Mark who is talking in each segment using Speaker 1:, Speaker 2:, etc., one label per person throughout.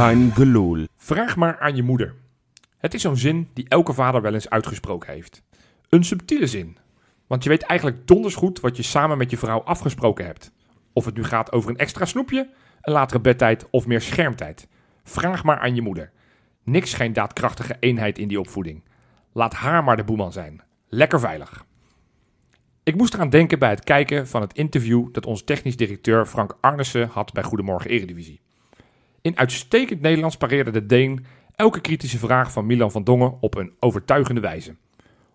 Speaker 1: Kein gelul.
Speaker 2: Vraag maar aan je moeder. Het is zo'n zin die elke vader wel eens uitgesproken heeft. Een subtiele zin. Want je weet eigenlijk donders goed wat je samen met je vrouw afgesproken hebt. Of het nu gaat over een extra snoepje, een latere bedtijd of meer schermtijd. Vraag maar aan je moeder. Niks geen daadkrachtige eenheid in die opvoeding. Laat haar maar de boeman zijn. Lekker veilig. Ik moest eraan denken bij het kijken van het interview dat onze technisch directeur Frank Arnissen had bij Goedemorgen Eredivisie. In uitstekend Nederlands pareerde de Deen elke kritische vraag van Milan van Dongen op een overtuigende wijze.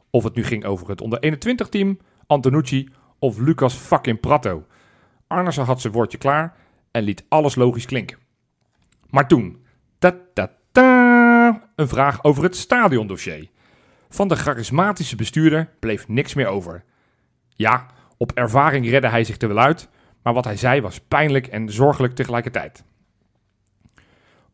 Speaker 2: Of het nu ging over het onder 21 team, Antonucci of Lucas fucking Prato. Arnissen had zijn woordje klaar en liet alles logisch klinken. Maar toen, ta ta ta, een vraag over het stadiondossier. Van de charismatische bestuurder bleef niks meer over. Ja, op ervaring redde hij zich er wel uit, maar wat hij zei was pijnlijk en zorgelijk tegelijkertijd.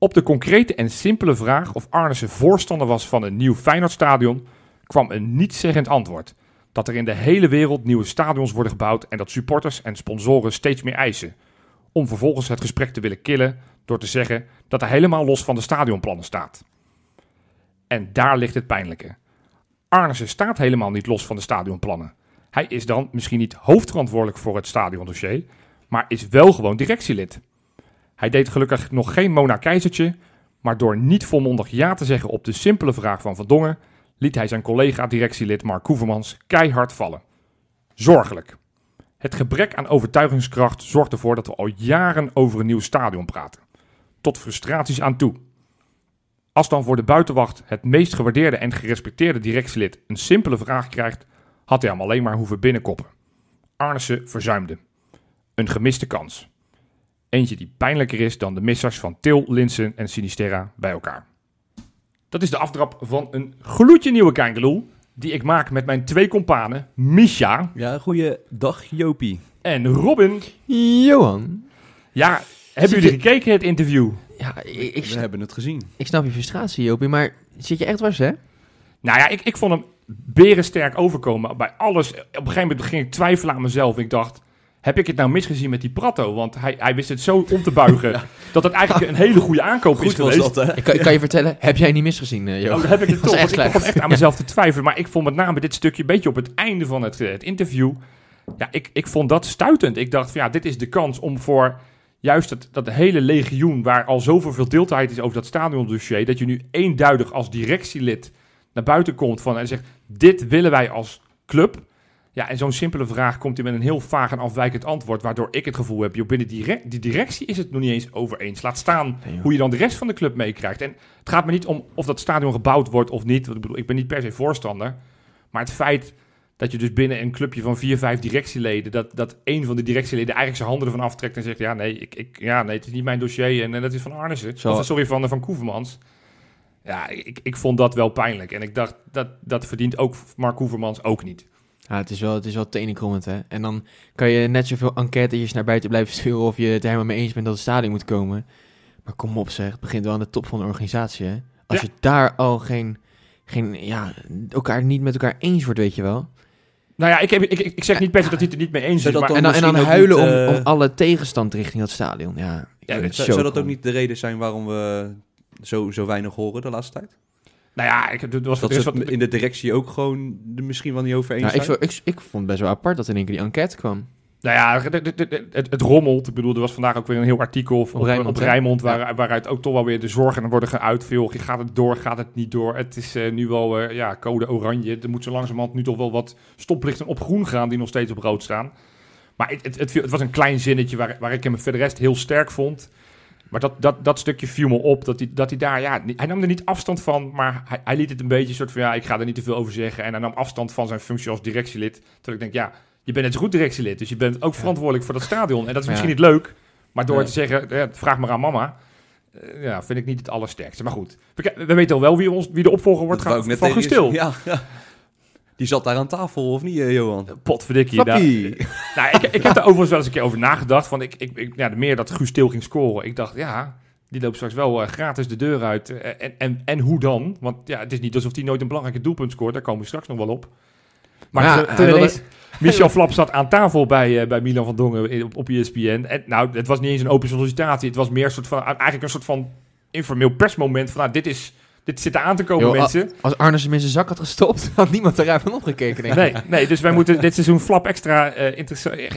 Speaker 2: Op de concrete en simpele vraag of Arnissen voorstander was van een nieuw Feyenoordstadion, kwam een nietszeggend antwoord. Dat er in de hele wereld nieuwe stadions worden gebouwd en dat supporters en sponsoren steeds meer eisen. Om vervolgens het gesprek te willen killen door te zeggen dat hij helemaal los van de stadionplannen staat. En daar ligt het pijnlijke. Arnissen staat helemaal niet los van de stadionplannen. Hij is dan misschien niet hoofdverantwoordelijk voor het stadiondossier, maar is wel gewoon directielid. Hij deed gelukkig nog geen Mona Keizertje, maar door niet volmondig ja te zeggen op de simpele vraag van Van Dongen, liet hij zijn collega directielid Mark Koevermans keihard vallen. Zorgelijk. Het gebrek aan overtuigingskracht zorgt ervoor dat we al jaren over een nieuw stadion praten. Tot frustraties aan toe. Als dan voor de buitenwacht het meest gewaardeerde en gerespecteerde directielid een simpele vraag krijgt, had hij hem alleen maar hoeven binnenkoppen. Arnissen verzuimde. Een gemiste kans. Eentje die pijnlijker is dan de missers van Til, Linsen en Sinisterra bij elkaar. Dat is de aftrap van een gloedje nieuwe Kijkeloel, die ik maak met mijn twee companen, Misha
Speaker 3: Ja, goeiedag Jopie.
Speaker 2: en Robin.
Speaker 4: Johan.
Speaker 2: Ja, hebben jullie
Speaker 4: je-
Speaker 2: gekeken het interview?
Speaker 4: Ja, ik, ik,
Speaker 3: We hebben het gezien.
Speaker 4: ik snap je frustratie, Jopie, maar zit je echt dwars, hè?
Speaker 2: Nou ja, ik, ik vond hem berensterk overkomen. Bij alles, op een gegeven moment ging ik twijfelen aan mezelf. Ik dacht, heb ik het nou misgezien met die Prato? Want hij, hij wist het zo om te buigen, dat het eigenlijk een hele goede aankoop is
Speaker 3: Goed was
Speaker 2: geweest.
Speaker 3: dat, hè?
Speaker 4: Ik kan, ik kan je vertellen, heb jij niet misgezien,
Speaker 2: Oh,
Speaker 4: Johan?
Speaker 2: dan heb ik het toch.
Speaker 4: echt
Speaker 2: want ik begon echt aan mezelf te twijfelen. Maar ik vond met name dit stukje een beetje op het einde van het, eh, het interview. Ja, ik, ik vond dat stuitend. Ik dacht, van, ja, dit is de kans om voor juist het, dat hele legioen... waar al zoveel verdeeldheid is over dat stadiondossier... dat je nu eenduidig als directielid naar buiten komt van, en zegt... dit willen wij als club. Ja, en zo'n simpele vraag komt hij met een heel vaag en afwijkend antwoord... waardoor ik het gevoel heb, joh, binnen die, die directie is het nog niet eens over eens. Laat staan
Speaker 4: Nee,
Speaker 2: hoe je dan de rest van de club meekrijgt. En het gaat me niet om of dat stadion gebouwd wordt of niet. Want ik bedoel, ik ben niet per se voorstander. Maar het feit dat je dus binnen een clubje van vier, vijf directieleden... dat, dat een van de directieleden eigenlijk zijn handen ervan aftrekt en zegt... ja, nee, ik, ik, ja, nee het is niet mijn dossier en, dat is van Arnissen. Of, sorry, van, van Koevermans. Ja, ik, ik vond dat wel pijnlijk. En ik dacht, dat, dat verdient ook Mark Koevermans ook niet.
Speaker 4: Ja, het is wel, het is wel tenenkrommend, hè? En dan kan je net zoveel enquêtes naar buiten blijven sturen of je het er helemaal mee eens bent dat het stadion moet komen. Maar kom op zeg, het begint wel aan de top van de organisatie, hè? Als
Speaker 2: Ja.
Speaker 4: je daar al geen, geen, ja, elkaar niet met elkaar eens wordt, weet je wel.
Speaker 2: Nou ja, ik, heb, ik, ik zeg niet per se dat hij het er niet mee eens is. Maar,
Speaker 4: En dan, en dan huilen
Speaker 3: niet,
Speaker 4: om,
Speaker 3: eh,
Speaker 4: om alle tegenstand richting dat stadion. Ja,
Speaker 2: Ja,
Speaker 3: Zou,
Speaker 4: zo
Speaker 3: zou dat ook niet de reden zijn waarom we zo, zo weinig horen de laatste tijd?
Speaker 2: Nou ja, ik, er was,
Speaker 3: Dat ze
Speaker 2: wat,
Speaker 3: het in de directie ook gewoon er misschien wel niet over eens
Speaker 4: Nou, ik, zo, ik, ik vond het best wel apart dat in één keer die enquête kwam.
Speaker 2: Nou ja, het, het, het, het- het rommelt. Ik bedoel, er was vandaag ook weer een heel artikel op, op,
Speaker 4: Rijnmond,
Speaker 2: op
Speaker 4: hè?
Speaker 2: Rijnmond, waar, waaruit ook toch wel weer de zorgen worden geuit. Veel, gaat het door, gaat het niet door? Het is eh, nu wel eh, ja, code oranje. Er moet zo langzamerhand nu toch wel wat stoplichten op groen gaan die nog steeds op rood staan. Maar het, het, het, het was een klein zinnetje waar, waar ik hem voor de rest heel sterk vond. Maar dat, dat, dat stukje viel me op, dat hij, dat hij daar, ja, hij nam er niet afstand van, maar hij, hij liet het een beetje soort van, ja, ik ga er niet te veel over zeggen. En hij nam afstand van zijn functie als directielid. Terwijl ik denk, ja, je bent net zo goed directielid, dus je bent ook verantwoordelijk voor dat stadion. En dat is misschien niet leuk, maar door te zeggen, ja, vraag maar aan mama, eh, ja, vind ik niet het allersterkste. Maar goed, we, we weten al wel wie, ons, wie de opvolger wordt gaan, van.
Speaker 3: Ja, ja. Die zat daar aan tafel, of niet, eh, Johan?
Speaker 2: Potverdikkie. daar-
Speaker 3: Flappie.
Speaker 2: Nou, ik, ik heb daar overigens wel eens een keer over nagedacht. Want ik, ik, ik, ja, de meer dat Guus Stil ging scoren. Ik dacht, ja, die loopt straks wel eh, gratis de deur uit. Eh, en, en, en hoe dan? Want ja, het is niet alsof hij nooit een belangrijke doelpunt scoort. Daar komen we straks nog wel op. Maar
Speaker 4: Ja,
Speaker 2: ineens Michel Flap zat aan tafel bij, eh, bij Milan van Dongen op, op ESPN. En nou, het was niet eens een open sollicitatie. Het was meer een soort van, eigenlijk een soort van informeel persmoment van, nou, dit, is, dit zit er aan te komen,
Speaker 4: Yo,
Speaker 2: mensen.
Speaker 4: Als Arnes hem in zijn zak had gestopt, had niemand eruit van opgekeken. Denk ik.
Speaker 2: Nee, nee, dus wij moeten dit seizoen Flap extra, eh,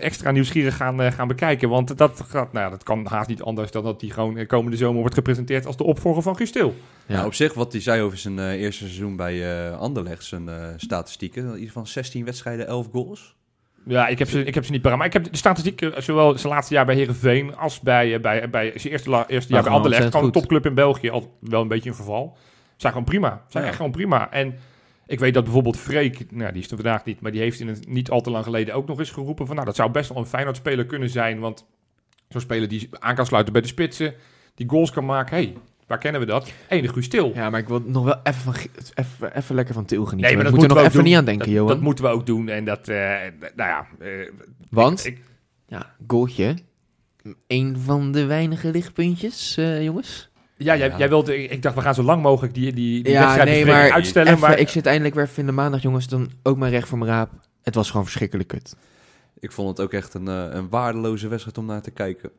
Speaker 2: extra nieuwsgierig gaan, eh, gaan bekijken. Want dat, gaat, nou, ja, dat kan haast niet anders dan dat die gewoon eh, komende zomer wordt gepresenteerd als de opvolger van Gustil.
Speaker 4: Ja.
Speaker 3: Nou, op zich, wat hij zei over zijn eh, eerste seizoen bij eh Anderlecht, zijn eh, statistieken. In ieder geval 16 wedstrijden, 11 goals.
Speaker 2: Ja, ik heb ze, ik heb ze niet paraat. Maar ik heb de statistiek, eh, zowel zijn laatste jaar bij Herenveen als bij, bij, bij zijn eerste, la- eerste jaar bij Anderlecht. Gewoon een topclub in België, al wel een beetje in verval. Zijn gewoon prima. Zijn
Speaker 3: Ja.
Speaker 2: echt gewoon prima. En ik weet dat bijvoorbeeld Freek, nou die is er vandaag niet, maar die heeft in het niet al te lang geleden ook nog eens geroepen van, nou dat zou best wel een Feyenoord-speler kunnen zijn, want zo'n speler die aan kan sluiten bij de spitsen, die goals kan maken, hey, waar kennen we dat? Enig Guus Til.
Speaker 4: Ja, maar ik wil nog wel even, van, even, even lekker van Til genieten.
Speaker 2: Nee, maar
Speaker 4: we
Speaker 2: dat
Speaker 4: moeten
Speaker 2: moeten
Speaker 4: nog
Speaker 2: we
Speaker 4: even niet aan denken,
Speaker 2: dat,
Speaker 4: Johan.
Speaker 2: dat moeten we ook doen en dat, eh, nou ja, eh,
Speaker 4: Want,
Speaker 2: ik,
Speaker 4: ja, goaltje. Een van de weinige lichtpuntjes, eh, jongens.
Speaker 2: Ja, jij,
Speaker 3: Ja.
Speaker 2: jij wilde, ik dacht we gaan zo lang mogelijk die, die, die
Speaker 4: Ja,
Speaker 2: wedstrijd
Speaker 4: nee,
Speaker 2: bespreken
Speaker 4: maar
Speaker 2: uitstellen. Maar
Speaker 4: ik zit eindelijk weer even in de maandag, jongens. Dan ook mijn recht voor mijn raap. Het was gewoon verschrikkelijk kut.
Speaker 3: Ik vond het ook echt een, eh, een waardeloze wedstrijd om naar te kijken.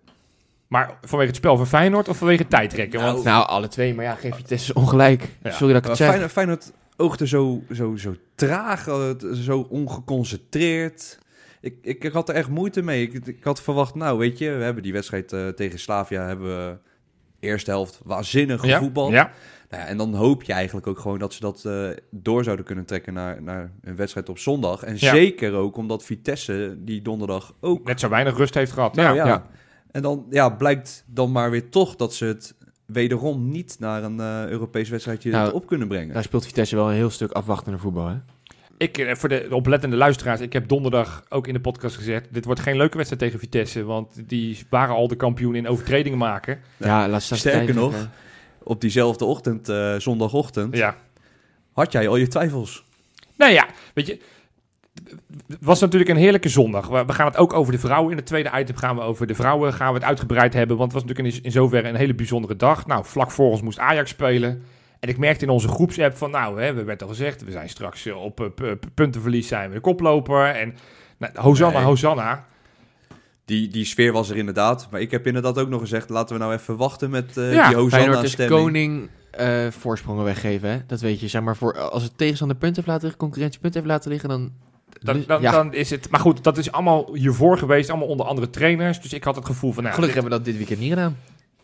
Speaker 2: Maar vanwege het spel van Feyenoord of vanwege tijdrekken? Want,
Speaker 4: Nou, alle twee, maar ja, geef je Vitesse ongelijk.
Speaker 2: Ja.
Speaker 4: Sorry dat ik het zeg.
Speaker 3: Feyenoord, Feyenoord oogde zo, zo, zo traag, eh, zo ongeconcentreerd. Ik, ik, ik had er echt moeite mee. Ik, ik had verwacht, nou weet je, we hebben die wedstrijd eh, tegen Slavia, hebben we eerste helft waanzinnig
Speaker 2: ja,
Speaker 3: voetbal.
Speaker 2: ja,
Speaker 3: Nou ja, en dan hoop je eigenlijk ook gewoon dat ze dat eh, door zouden kunnen trekken naar, naar een wedstrijd op zondag. En
Speaker 2: Ja.
Speaker 3: zeker ook omdat Vitesse die donderdag ook...
Speaker 2: net zo weinig rust heeft gehad.
Speaker 3: Nou
Speaker 2: ja.
Speaker 3: ja.
Speaker 4: ja.
Speaker 3: En dan ja, blijkt dan maar weer toch dat ze het wederom niet naar een eh, Europees wedstrijdje
Speaker 4: Nou,
Speaker 3: op kunnen brengen.
Speaker 4: Daar speelt Vitesse wel een heel stuk afwachtender voetbal, hè?
Speaker 2: Ik, eh, voor de oplettende luisteraars, ik heb donderdag ook in de podcast gezegd, dit wordt geen leuke wedstrijd tegen Vitesse, want die waren al de kampioen in overtredingen maken.
Speaker 4: Ja, laat staan
Speaker 3: Sterker nog. Op diezelfde ochtend, eh, zondagochtend,
Speaker 2: Ja.
Speaker 3: had jij al je twijfels.
Speaker 2: Nou ja, weet je, het was natuurlijk een heerlijke zondag. We we gaan het ook over de vrouwen. In het tweede item gaan we over de vrouwen gaan we het uitgebreid hebben. Want het was natuurlijk in, in zoverre een hele bijzondere dag. Nou, vlak voor ons moest Ajax spelen. En ik merkte in onze groepsapp van, nou, hè, we werd al gezegd, we zijn straks eh, op eh, puntenverlies zijn we de koploper. En nou, Hosanna,
Speaker 3: Nee.
Speaker 2: Hosanna.
Speaker 3: Die, die sfeer was er inderdaad. Maar ik heb inderdaad ook nog gezegd, laten we nou even wachten met eh
Speaker 2: Ja,
Speaker 3: die
Speaker 4: Feyenoord is
Speaker 3: Hosanna-stemming.
Speaker 4: koning eh, voorsprongen weggeven, hè? Dat weet je. Zeg maar, voor, als het tegenstander punten heeft laten liggen, concurrentie punten heeft laten liggen, dan...
Speaker 2: Dan, dan,
Speaker 4: ja,
Speaker 2: dan is het, maar goed, dat is allemaal hiervoor geweest, allemaal onder andere trainers. Dus ik had het gevoel van, nou,
Speaker 4: gelukkig
Speaker 2: dit-
Speaker 4: hebben we dat dit weekend niet gedaan.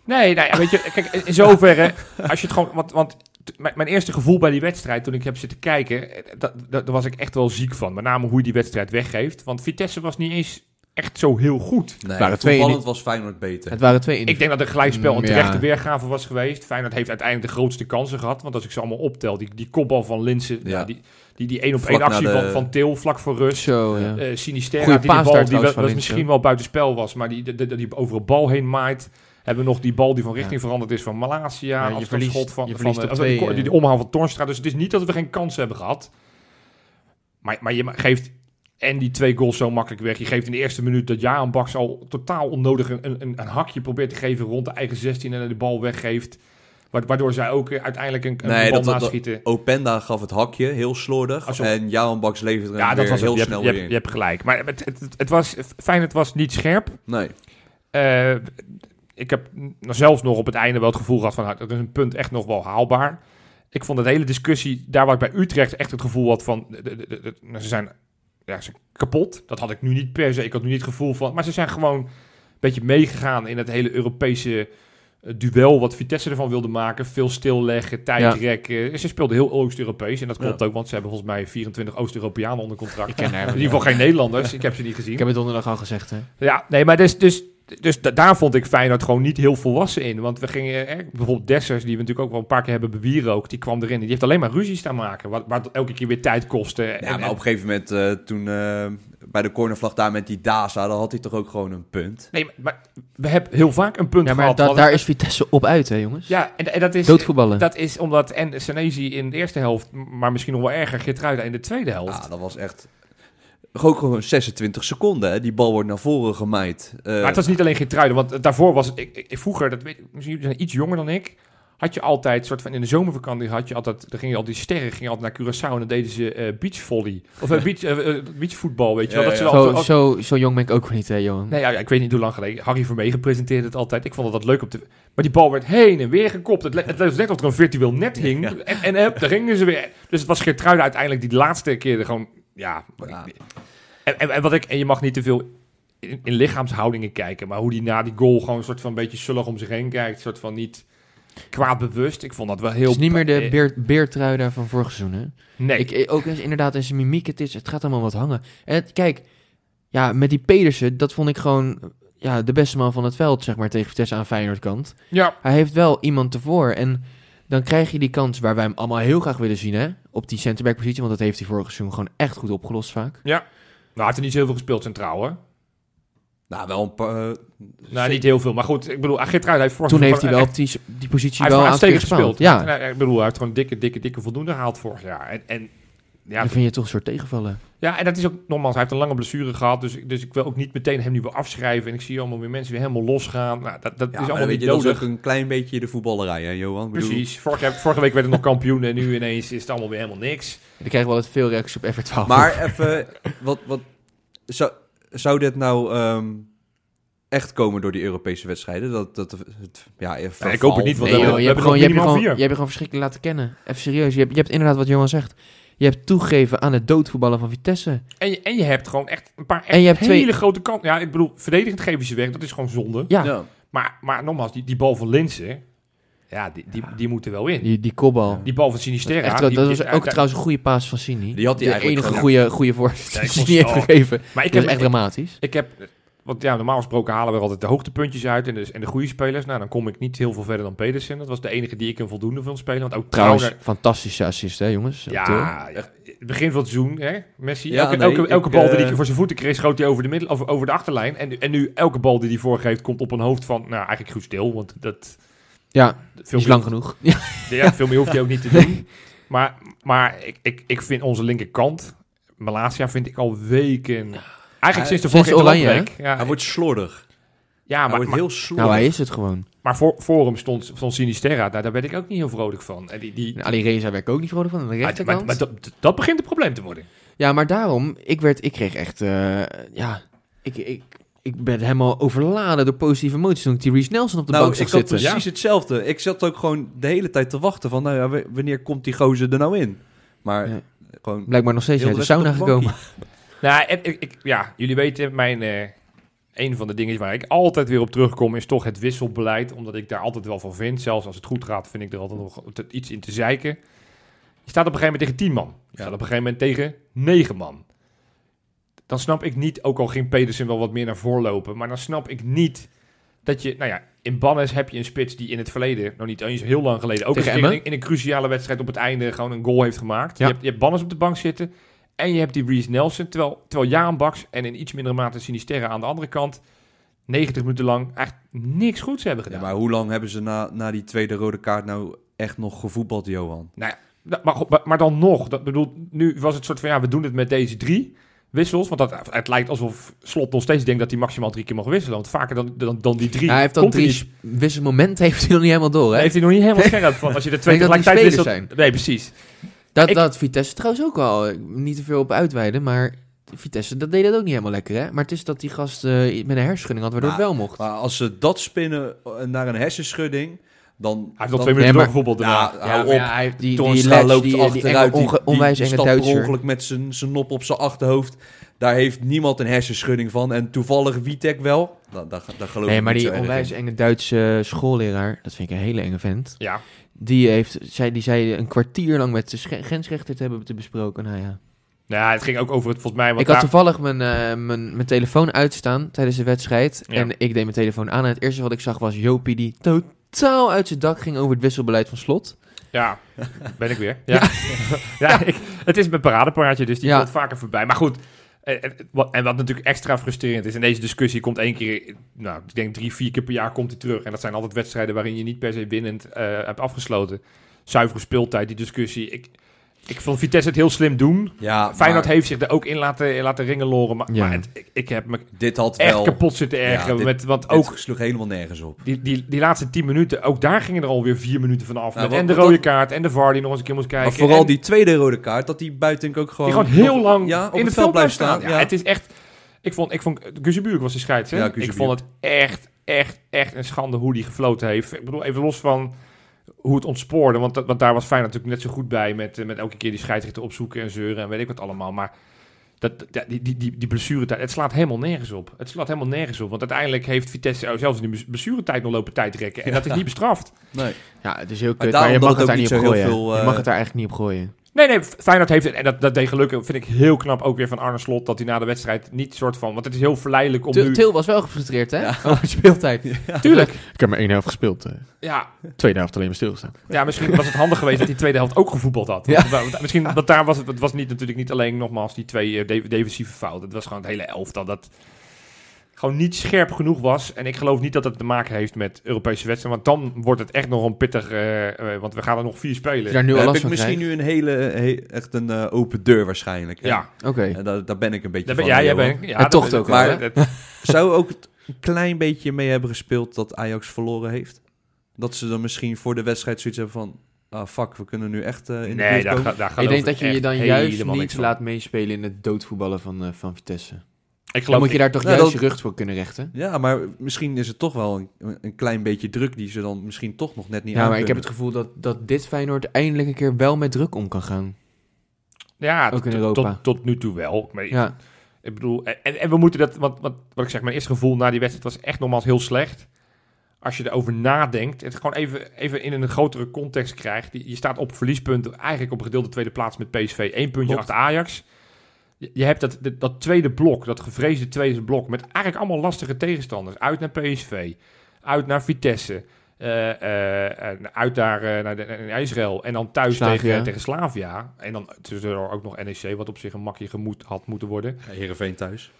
Speaker 2: Nee, nee, weet je, kijk, in zoverre, als je het gewoon, want, want mijn, mijn eerste gevoel bij die wedstrijd, toen ik heb zitten kijken, eh, dat, dat, daar was ik echt wel ziek van. Met name hoe je die wedstrijd weggeeft, want Vitesse was niet eens echt zo heel goed.
Speaker 3: Nee,
Speaker 4: waren twee niet.
Speaker 3: was Feyenoord beter.
Speaker 4: Het waren twee in
Speaker 2: Ik denk dat een gelijkspel een
Speaker 4: Mm,
Speaker 2: terechte
Speaker 4: ja.
Speaker 2: weergave was geweest. Feyenoord heeft uiteindelijk de grootste kansen gehad, want als ik ze allemaal optel, die, die kopbal van Linsen,
Speaker 3: Ja.
Speaker 2: die, die, die één op één actie
Speaker 3: de-
Speaker 2: van, van Til, vlak voor rust.
Speaker 4: Zo, ja.
Speaker 2: Eh Sinisterra,
Speaker 4: Goeie
Speaker 2: die, die bal die wel- misschien wel buitenspel was, maar die, die, die over een bal heen maait. Hebben we nog die bal die van richting veranderd is van Malasia.
Speaker 4: Ja, je verliest-
Speaker 2: schot van,
Speaker 4: je
Speaker 2: van,
Speaker 4: verliest
Speaker 2: eh,
Speaker 4: twee,
Speaker 2: die, die, die omhaal van Tornstra. Dus het is niet dat we geen kansen hebben gehad. Maar, maar je geeft en die twee goals zo makkelijk weg. Je geeft in de eerste minuut dat Jaan Baks al totaal onnodig een, een, een hakje probeert te geven rond de eigen 16 en de bal weggeeft. Wa- Waardoor zij ook eh, uiteindelijk een, een
Speaker 3: Nee,
Speaker 2: bal
Speaker 3: dat- dat-
Speaker 2: naschieten.
Speaker 3: Openda gaf het hakje, heel slordig.
Speaker 2: Je-
Speaker 3: en Jaan Baks leverde hem
Speaker 2: Ja, dat
Speaker 3: weer
Speaker 2: was
Speaker 3: heel
Speaker 2: Je hebt,
Speaker 3: snel
Speaker 2: je, hebt,
Speaker 3: weer
Speaker 2: je
Speaker 3: in.
Speaker 2: hebt gelijk. Maar het, het, het, het was, fijn, het was niet scherp.
Speaker 3: Nee.
Speaker 2: Eh, ik heb zelfs nog op het einde wel het gevoel gehad van, nou, dat is een punt echt nog wel haalbaar. Ik vond de hele discussie, daar waar ik bij Utrecht echt het gevoel had van, de- de- de- nou, ze zijn ja, ze kapot. Dat had ik nu niet per se. Ik had nu niet het gevoel van, maar ze zijn gewoon een beetje meegegaan in het hele Europese eh, duel wat Vitesse ervan wilde maken. Veel stilleggen, tijdrekken. Ze speelden heel Oost-Europees en dat klopt
Speaker 3: Ja.
Speaker 2: ook, want ze hebben volgens mij 24 Oost-Europeanen onder contract.
Speaker 4: Ik ken haar
Speaker 2: In ieder geval geen Nederlanders. Ik heb ze niet gezien.
Speaker 4: Ik heb het donderdag al gezegd, hè.
Speaker 2: Ja, nee, maar dus, dus, dus da- daar vond ik Feyenoord gewoon niet heel volwassen in. Want we gingen, eh, bijvoorbeeld Dessers, die we natuurlijk ook wel een paar keer hebben bewierookt, die kwam erin en die heeft alleen maar ruzies staan maken, wat, wat elke keer weer tijd kostte.
Speaker 3: Ja,
Speaker 2: En-
Speaker 3: maar op een gegeven moment, eh, toen eh, bij de cornervlag daar met die Daza, dan had hij toch ook gewoon een punt.
Speaker 2: Nee, maar, maar we hebben heel vaak een punt
Speaker 4: Ja, maar
Speaker 2: gehad.
Speaker 4: da-
Speaker 2: want-
Speaker 4: daar is Vitesse op uit, hè, jongens.
Speaker 2: Ja, en, en dat is...
Speaker 4: Doodvoetballen.
Speaker 2: Dat is omdat en Senezi in de eerste helft, maar misschien nog wel erger, Geertruida in de tweede helft.
Speaker 3: Ja, dat was echt... Ook gewoon 26 seconden, hè. Die bal wordt naar voren gemaaid. Eh,
Speaker 2: maar het was niet alleen Geertruida, want daarvoor was het... Ik, ik, vroeger, dat weet ik, misschien jullie zijn iets jonger dan ik, had je altijd, soort van in de zomervakantie had je altijd, dan gingen al die sterren gingen altijd naar Curaçao en dan deden ze eh beachvolley. Of eh, beach, beachvoetbal, weet je wel.
Speaker 3: Ja,
Speaker 2: dat ze
Speaker 4: Zo,
Speaker 2: altijd-
Speaker 4: zo, zo jong ben ik ook weer niet, hè, Johan?
Speaker 2: Nee, ja, ja, ik weet niet hoe lang geleden. Harry Vermegen presenteerde het altijd. Ik vond het dat leuk op de... Maar die bal werd heen en weer gekopt. Het, le- het leek net of er een virtueel net hing.
Speaker 3: Ja.
Speaker 2: En, en daar gingen ze weer. Dus het was Geertruiden uiteindelijk die de laatste keer er gewoon... Ja.
Speaker 3: Ja.
Speaker 2: En, en, en wat ik... En je mag niet te veel in, in lichaamshoudingen kijken. Maar hoe die na die goal gewoon een soort van een beetje zullig om zich heen kijkt. Een soort van niet kwaad bewust. Ik vond dat wel heel...
Speaker 4: Het is niet meer de
Speaker 2: eh,
Speaker 4: beer, beertrui daar van vorig seizoen, hè?
Speaker 2: Nee.
Speaker 4: Ik, ook eens inderdaad in zijn mimiek, het, is, het gaat allemaal wat hangen. En het- kijk, ja, met die Pedersen, dat vond ik gewoon ja, de beste man van het veld, zeg maar, tegen Vitesse aan Feyenoord kant.
Speaker 2: ja.
Speaker 4: Hij heeft wel iemand ervoor en dan krijg je die kans waar wij hem allemaal heel graag willen zien, hè? Op die centerback positie, want dat heeft hij vorig seizoen gewoon echt goed opgelost vaak.
Speaker 2: Nou, hij had er niet zo heel veel gespeeld centraal, hoor.
Speaker 3: Nou, wel een paar... eh,
Speaker 2: Nou, niet heel veel. Maar goed, ik bedoel, Geertruiden heeft vorig
Speaker 4: Toen heeft hij wel op die, die positie
Speaker 2: Hij
Speaker 4: wel gespeeld.
Speaker 2: gespeeld.
Speaker 4: Ja,
Speaker 2: ik bedoel, hij heeft gewoon dikke, dikke, dikke voldoende gehaald vorig jaar. En, en, ja,
Speaker 4: dan vind je toch een soort tegenvallen.
Speaker 2: ja, en dat is ook nogmaals, hij heeft een lange blessure gehad. Dus, dus ik wil ook niet meteen hem nu weer afschrijven. En ik zie allemaal weer mensen weer helemaal losgaan. Nou, dat dat
Speaker 3: ja,
Speaker 2: is allemaal
Speaker 3: weet
Speaker 2: niet
Speaker 3: je, dat is
Speaker 2: nodig.
Speaker 3: ook een klein beetje de voetballerij, hè, Johan? Ik bedoel,
Speaker 2: Precies. Vorige, vorige week werd het nog kampioen en nu ineens is het allemaal weer helemaal niks.
Speaker 4: Dan krijgen we altijd veel reacties op Everett 12.
Speaker 3: Maar even, wat, wat, zou, zou dit nou ehm, echt komen door die Europese wedstrijden? Dat, dat het, ja,
Speaker 2: ik hoop het niet, want
Speaker 4: Nee,
Speaker 2: we
Speaker 4: je, hebt gewoon, je, hebt gewoon, je hebt je gewoon verschrikkelijk laten kennen. Even serieus. Je hebt, je hebt inderdaad wat Johan zegt. Je hebt toegegeven aan het doodvoetballen van Vitesse.
Speaker 2: En je, en je hebt gewoon echt een paar echt
Speaker 4: En je hebt
Speaker 2: hele
Speaker 4: twee-
Speaker 2: grote kansen. Ja, ik bedoel, verdedigend geven ze weg. Dat is gewoon zonde.
Speaker 4: Ja,
Speaker 3: Ja.
Speaker 2: Maar, maar nogmaals, die, die bal van Linsen, ja, die, die, die moeten wel in.
Speaker 4: die, die kopbal.
Speaker 2: Die bal van Sinisterra.
Speaker 4: Echt,
Speaker 2: die-
Speaker 4: dat
Speaker 2: die-
Speaker 4: was ook trouwens een goede paas van Sini.
Speaker 3: Die had hij
Speaker 4: de
Speaker 3: eigenlijk
Speaker 4: enige goede, goede voorzet
Speaker 2: Ja, ik
Speaker 4: die heeft gegeven.
Speaker 2: Maar ik
Speaker 4: Dat
Speaker 2: heb
Speaker 4: is echt dramatisch.
Speaker 2: Ik heb, want ja, normaal gesproken halen we er altijd de hoogtepuntjes uit en de, en de goede spelers. Nou, dan kom ik niet heel veel verder dan Pedersen. Dat was de enige die ik een voldoende vond spelen. Want ook
Speaker 4: Trouwens,
Speaker 2: Trauner-
Speaker 4: fantastische assist, hè jongens?
Speaker 2: Ja, het begin van het seizoen, hè, Messi.
Speaker 3: Ja,
Speaker 2: elke,
Speaker 3: nee,
Speaker 2: elke, elke
Speaker 3: ik,
Speaker 2: bal die
Speaker 3: eh,
Speaker 2: hij voor zijn voeten kreeg, schoot hij over de, middel, over, over de achterlijn. En, nu- en nu, elke bal die hij voorgeeft, komt op een hoofd van, nou, eigenlijk goed stil. Want dat...
Speaker 4: ja,
Speaker 2: Veel
Speaker 4: is lang genoeg. Ja.
Speaker 2: ja, veel meer hoeft hij ook niet te doen. Maar, maar ik, ik, ik vind onze linkerkant, Malasia, vind ik al weken... Eigenlijk sinds de
Speaker 4: sinds
Speaker 2: vorige
Speaker 4: Oranje,
Speaker 2: Interlandweek. Ja,
Speaker 3: Hij wordt slordig.
Speaker 2: ja,
Speaker 3: hij
Speaker 2: maar,
Speaker 3: wordt
Speaker 2: maar,
Speaker 3: heel slordig.
Speaker 4: Nou, hij is het gewoon.
Speaker 2: Maar voor, voor hem stond, stond Sinisterra, daar, daar werd ik ook niet heel vrolijk van. En die, die,
Speaker 4: En Ali Reza werd ik ook niet vrolijk van aan de
Speaker 2: maar,
Speaker 4: rechterkant.
Speaker 2: maar, maar dat, dat begint een probleem te worden.
Speaker 4: Ja, maar daarom, ik, werd, ik kreeg echt, eh, ja, ik, ik, ik ben helemaal overladen door positieve emoties toen ik die Reece Nelson op de
Speaker 3: nou,
Speaker 4: bank
Speaker 3: ik
Speaker 4: zag
Speaker 3: had
Speaker 4: zitten.
Speaker 3: precies hetzelfde. Ik zat ook gewoon de hele tijd te wachten van, nou ja, wanneer komt die gozer er nou in? Maar
Speaker 4: Ja.
Speaker 3: gewoon...
Speaker 4: Blijkbaar nog steeds uit de sauna gekomen.
Speaker 2: Nou, en, ik, ik- ja, jullie weten, mijn, eh, een van de dingen waar ik altijd weer op terugkom is toch het wisselbeleid. Omdat ik daar altijd wel van vind. Zelfs als het goed gaat, vind ik er altijd nog iets in te zeiken. Je staat op een gegeven moment tegen 10 man. Je
Speaker 3: Ja.
Speaker 2: staat op een gegeven moment tegen 9 man. Dan snap ik niet, ook al ging Pedersen wel wat meer naar voren lopen. Maar dan snap ik niet dat je, nou ja, in Bannes heb je een spits die in het verleden, nog niet eens heel lang geleden, ook in, in een cruciale wedstrijd op het einde gewoon een goal heeft gemaakt.
Speaker 4: Ja.
Speaker 2: Je, hebt, je hebt Bannes op de bank zitten. En je hebt die Reece Nelson, terwijl, terwijl Jaan Baks en in iets mindere mate Sinisterra aan de andere kant 90 minuten lang echt niks goeds hebben
Speaker 3: Ja,
Speaker 2: gedaan.
Speaker 3: maar hoe lang hebben ze na, na die tweede rode kaart nou echt nog gevoetbald, Johan?
Speaker 2: Nou, maar, goed, maar, maar dan nog, dat bedoel, nu was het soort van ja, we doen het met deze drie wissels, want dat, het lijkt alsof Slot nog steeds denkt dat hij maximaal drie keer mag wisselen, want vaker dan, dan, dan die drie.
Speaker 4: Ja, hij heeft dan drie wisselmomenten, heeft hij nog niet helemaal door, hè?
Speaker 2: heeft hij nog niet helemaal scherp van. Als je de twee
Speaker 4: die
Speaker 2: tegelijkertijd wisselt. Nee, precies.
Speaker 4: Dat,
Speaker 2: Ik-
Speaker 4: dat Vitesse trouwens ook al, eh, niet te veel op uitweiden, maar Vitesse, dat deed het ook niet helemaal lekker, hè? Maar het is dat die gast eh, met een hersenschudding had, waardoor
Speaker 3: Nou,
Speaker 4: het wel mocht.
Speaker 3: Maar als ze dat spinnen eh, naar een hersenschudding, dan...
Speaker 2: Hij heeft nog twee minuten
Speaker 4: Nee,
Speaker 2: doorgevoetbald daarna.
Speaker 3: Ja, hou op.
Speaker 4: hij die, die,
Speaker 3: loopt
Speaker 4: die, die,
Speaker 3: achteruit,
Speaker 4: enge, onge- onwijs
Speaker 3: die, ongeluk met zijn zijn nop op zijn achterhoofd. Daar heeft niemand een hersenschudding van. En toevallig Witek wel. Nou, daar, daar geloof
Speaker 4: Nee,
Speaker 3: ik
Speaker 4: maar die onwijs
Speaker 3: in.
Speaker 4: enge Duitse schoolleraar, dat vind ik een hele enge vent.
Speaker 2: Ja.
Speaker 4: Die, heeft, zij, die zei een kwartier lang met de grensrechter te hebben te besproken. Nou ja.
Speaker 2: Nou, het ging ook over het, volgens mij,
Speaker 4: ik had
Speaker 2: daar-
Speaker 4: toevallig mijn, eh, mijn, mijn telefoon uitstaan tijdens de wedstrijd.
Speaker 2: Ja.
Speaker 4: En ik deed mijn telefoon aan. En het eerste wat ik zag was Jopie die totaal uit zijn dak ging over het wisselbeleid van Slot.
Speaker 2: Ja, ben ik weer. Ja, ja. ik, het is mijn paradepaardje, dus die
Speaker 4: Ja.
Speaker 2: komt vaker voorbij. Maar goed, eh, eh, en wat natuurlijk extra frustrerend is, in deze discussie komt één keer, nou, ik denk drie, vier keer per jaar komt hij terug. En dat zijn altijd wedstrijden waarin je niet per se winnend eh, hebt afgesloten. Zuivere speeltijd, die discussie. Ik, Ik vond Vitesse het heel slim doen.
Speaker 3: Ja,
Speaker 2: Feyenoord
Speaker 3: maar
Speaker 2: heeft zich er ook in laten, in laten ringeloren. Maar,
Speaker 4: Ja.
Speaker 2: maar het- ik, ik heb me
Speaker 3: dit had
Speaker 2: echt
Speaker 3: wel...
Speaker 2: kapot zitten ergeren.
Speaker 3: dit-
Speaker 2: met, want
Speaker 3: Dit
Speaker 2: ook
Speaker 3: sloeg helemaal nergens op.
Speaker 2: die, die, die laatste tien minuten, ook daar gingen er alweer vier minuten van af.
Speaker 3: Ja,
Speaker 2: met
Speaker 3: wat-
Speaker 2: en de rode
Speaker 3: dat-
Speaker 2: kaart en de VAR die nog eens een keer moest kijken.
Speaker 3: Maar vooral
Speaker 2: en
Speaker 3: die tweede rode kaart, dat die buiten ook gewoon...
Speaker 2: die gewoon heel lang
Speaker 3: ja, op
Speaker 2: in het veld blijft staan. Ja, Het is echt... Ik vond, ik vond Guzebuurk was de scheids, hè?
Speaker 3: Ja,
Speaker 2: ik vond het echt, echt, echt een schande hoe die gefloten heeft. Ik bedoel, even los van hoe het ontspoorde. Want, want daar was Feyenoord natuurlijk net zo goed bij met, eh, met elke keer die scheidsrechter opzoeken en zeuren en weet ik wat allemaal. Maar dat, dat- die, die, die, die blessuretijd, het slaat helemaal nergens op. Het slaat helemaal nergens op. Want uiteindelijk heeft Vitesse zelfs in de blessuretijd nog lopen tijdrekken. En dat is niet bestraft.
Speaker 3: Nee.
Speaker 4: Ja, het is heel
Speaker 3: Maar
Speaker 4: kut, maar je mag
Speaker 3: het
Speaker 4: het daar niet op gooien.
Speaker 3: veel,
Speaker 4: Je
Speaker 3: eh,
Speaker 4: mag het daar eigenlijk niet op gooien.
Speaker 2: Nee, nee, Feyenoord heeft het, en dat, dat deed gelukkig, vind ik heel knap ook weer van Arne Slot, dat hij na de wedstrijd niet soort van, want het is heel verleidelijk om
Speaker 4: Til,
Speaker 2: nu...
Speaker 4: Til was wel gefrustreerd, hè?
Speaker 3: Ja.
Speaker 4: Over speeltijd.
Speaker 2: Tuurlijk.
Speaker 4: Ik heb maar één helft gespeeld. eh.
Speaker 2: Ja,
Speaker 4: Tweede helft alleen maar stilgestaan.
Speaker 2: Ja, misschien was het handig geweest dat die tweede helft ook gevoetbald had.
Speaker 4: Ja.
Speaker 2: Want Misschien, want daar was het, het was niet, natuurlijk niet alleen nogmaals die twee eh, de- defensieve fouten. Het was gewoon het hele elftal dat gewoon niet scherp genoeg was. En ik geloof niet dat het te maken heeft met Europese wedstrijden. Want dan wordt het echt nog een pittig, eh, eh, want we gaan er nog vier spelen.
Speaker 4: daar nu al
Speaker 3: heb ik misschien
Speaker 4: krijgt.
Speaker 3: nu een hele, he- echt een eh, open deur waarschijnlijk.
Speaker 2: Ja,
Speaker 4: Oké.
Speaker 3: En daar, daar ben ik een beetje
Speaker 2: daar ben,
Speaker 3: van.
Speaker 2: ja, jij bent... Ja,
Speaker 4: En toch
Speaker 2: dat-
Speaker 4: ook
Speaker 3: wel,
Speaker 2: dat-
Speaker 3: hè? Zou ook een klein beetje mee hebben gespeeld dat Ajax verloren heeft? Dat ze dan misschien voor de wedstrijd zoiets hebben van... Ah, fuck, we kunnen nu echt in de
Speaker 2: Nee,
Speaker 3: buurt
Speaker 2: daar, ga- daar
Speaker 4: Ik
Speaker 2: geloof
Speaker 4: denk dat je je dan juist niet laat meespelen in het doodvoetballen van, van Vitesse.
Speaker 2: Ik
Speaker 4: Dan moet je daar toch
Speaker 3: Nou,
Speaker 4: juist
Speaker 3: dat-
Speaker 4: je rug voor kunnen rechten.
Speaker 3: Ja, maar misschien is het toch wel een, een klein beetje druk die ze dan misschien toch nog net niet
Speaker 4: Ja,
Speaker 3: aan
Speaker 4: maar ik heb het gevoel dat, dat dit Feyenoord eindelijk een keer wel met druk om kan gaan.
Speaker 2: Ja,
Speaker 4: Ook in
Speaker 2: tot-
Speaker 4: Europa.
Speaker 2: Tot, tot nu toe wel. Maar
Speaker 4: Ja,
Speaker 2: Ik bedoel, en, en we moeten dat, want, wat, wat ik zeg, mijn eerste gevoel na die wedstrijd was echt nogmaals heel slecht. Als je erover nadenkt, het gewoon even, even in een grotere context krijgt. Je je staat op verliespunten, eigenlijk op een gedeelde tweede plaats met PSV. Eén puntje
Speaker 3: Klopt.
Speaker 2: achter Ajax. Je, hebt dat, dat, tweede blok, dat gevreesde tweede blok, met eigenlijk allemaal lastige tegenstanders. Uit naar PSV, uit naar Vitesse, eh, eh, uit naar, eh, naar, de- naar Israël en dan thuis
Speaker 4: Slavia.
Speaker 2: tegen, tegen Slavia. En dan tussendoor ook nog NEC, wat op zich een makje gemoed had moeten worden.
Speaker 3: Ja, Heerenveen thuis.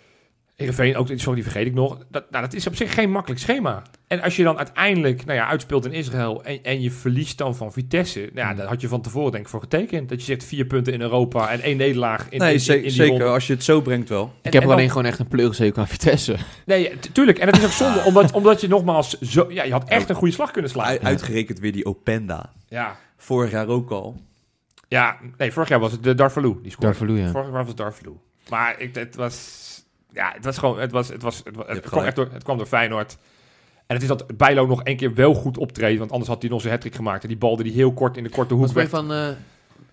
Speaker 2: Heerenveen, ook, sorry, die vergeet ik nog. Dat, nou, dat is op zich geen makkelijk schema. En als je dan uiteindelijk nou ja, uitspeelt in Israël en, en je verliest dan van Vitesse... Nou ja,
Speaker 3: Hmm.
Speaker 2: daar had je van tevoren denk ik voor getekend. Dat je zegt vier punten in Europa en één nederlaag in,
Speaker 3: nee,
Speaker 2: in, in, die
Speaker 3: zeker.
Speaker 2: ronde.
Speaker 3: Als je het zo brengt wel.
Speaker 2: En-
Speaker 4: ik heb
Speaker 2: dan-
Speaker 4: alleen gewoon echt een pleugelzeker aan Vitesse.
Speaker 2: Nee, tuurlijk. En het is ook zonde, omdat, omdat je nogmaals... Zo, ja, je had echt een goede slag kunnen slaan.
Speaker 3: U- Uitgerekend weer die Openda.
Speaker 2: Ja.
Speaker 3: Vorig jaar ook al.
Speaker 2: ja, nee, vorig jaar was het de Darvalu. Die scoorde.
Speaker 4: Darvalu, ja.
Speaker 2: Vorig jaar was het Darvalu. Maar ik, het was... Ja, het was gewoon... Het, was, het, was, het, was- kwam, echt door, het kwam door Feyenoord. En het is dat Bijlo nog één keer wel goed optreedt. Want anders had hij nog zijn hat gemaakt. En die balde die heel kort in de korte hoek
Speaker 4: je
Speaker 2: werd.
Speaker 4: van eh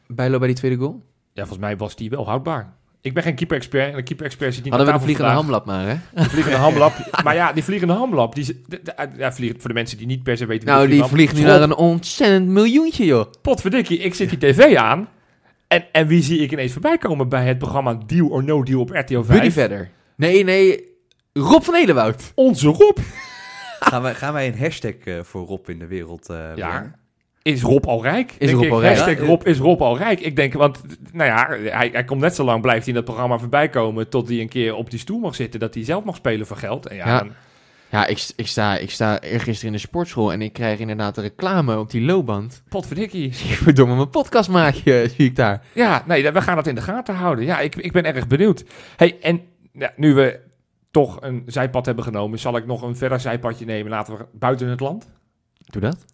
Speaker 4: Bijlo bij die tweede goal?
Speaker 2: Ja, volgens mij was die wel houdbaar. Ik ben geen keeper-expert. En de keeper-expert zit niet
Speaker 4: Hadden we
Speaker 2: aan
Speaker 4: de vliegende
Speaker 2: vandaag.
Speaker 4: hamlap maar, hè?
Speaker 2: De vliegende hamlap. maar ja, die vliegende hamlap. Die, de- de- ja, vliegen, voor de mensen die niet per se weten... wie
Speaker 4: Nou, die vliegt nu naar een ontzettend miljoentje, joh.
Speaker 2: Potverdikkie, ik zit die tv aan. En, en wie zie ik ineens voorbij komen bij het programma Deal or No Deal op RTL 5?
Speaker 4: Buddy verder. Nee, nee. Rob van Elenwoud.
Speaker 2: Onze Rob.
Speaker 3: Gaan wij, gaan wij een hashtag eh, voor Rob in de wereld eh
Speaker 2: Ja.
Speaker 3: brengen?
Speaker 2: Is Rob al rijk?
Speaker 4: Is
Speaker 2: Denk
Speaker 4: Rob
Speaker 2: ik,
Speaker 4: al rijk?
Speaker 2: Hashtag
Speaker 3: Ja,
Speaker 2: Rob is Rob al rijk. Ik denk, want nou ja, hij, hij komt net zo lang, blijft hij in dat programma voorbij komen... tot hij een keer op die stoel mag zitten, dat hij zelf mag spelen voor geld. En ja,
Speaker 4: Ja.
Speaker 2: dan-
Speaker 4: Ja, ik, ik, sta, ik sta eergisteren in de sportschool en ik krijg inderdaad een reclame op die loopband.
Speaker 2: potverdikkie.
Speaker 4: Verdomme, mijn podcastmaatje zie ik daar.
Speaker 2: Ja, nee, we gaan dat in de gaten houden. Ja, ik, ik ben erg benieuwd. hey, en ja, nu we toch een zijpad hebben genomen... zal ik nog een verder zijpadje nemen. Laten we buiten het land.
Speaker 4: Doe dat.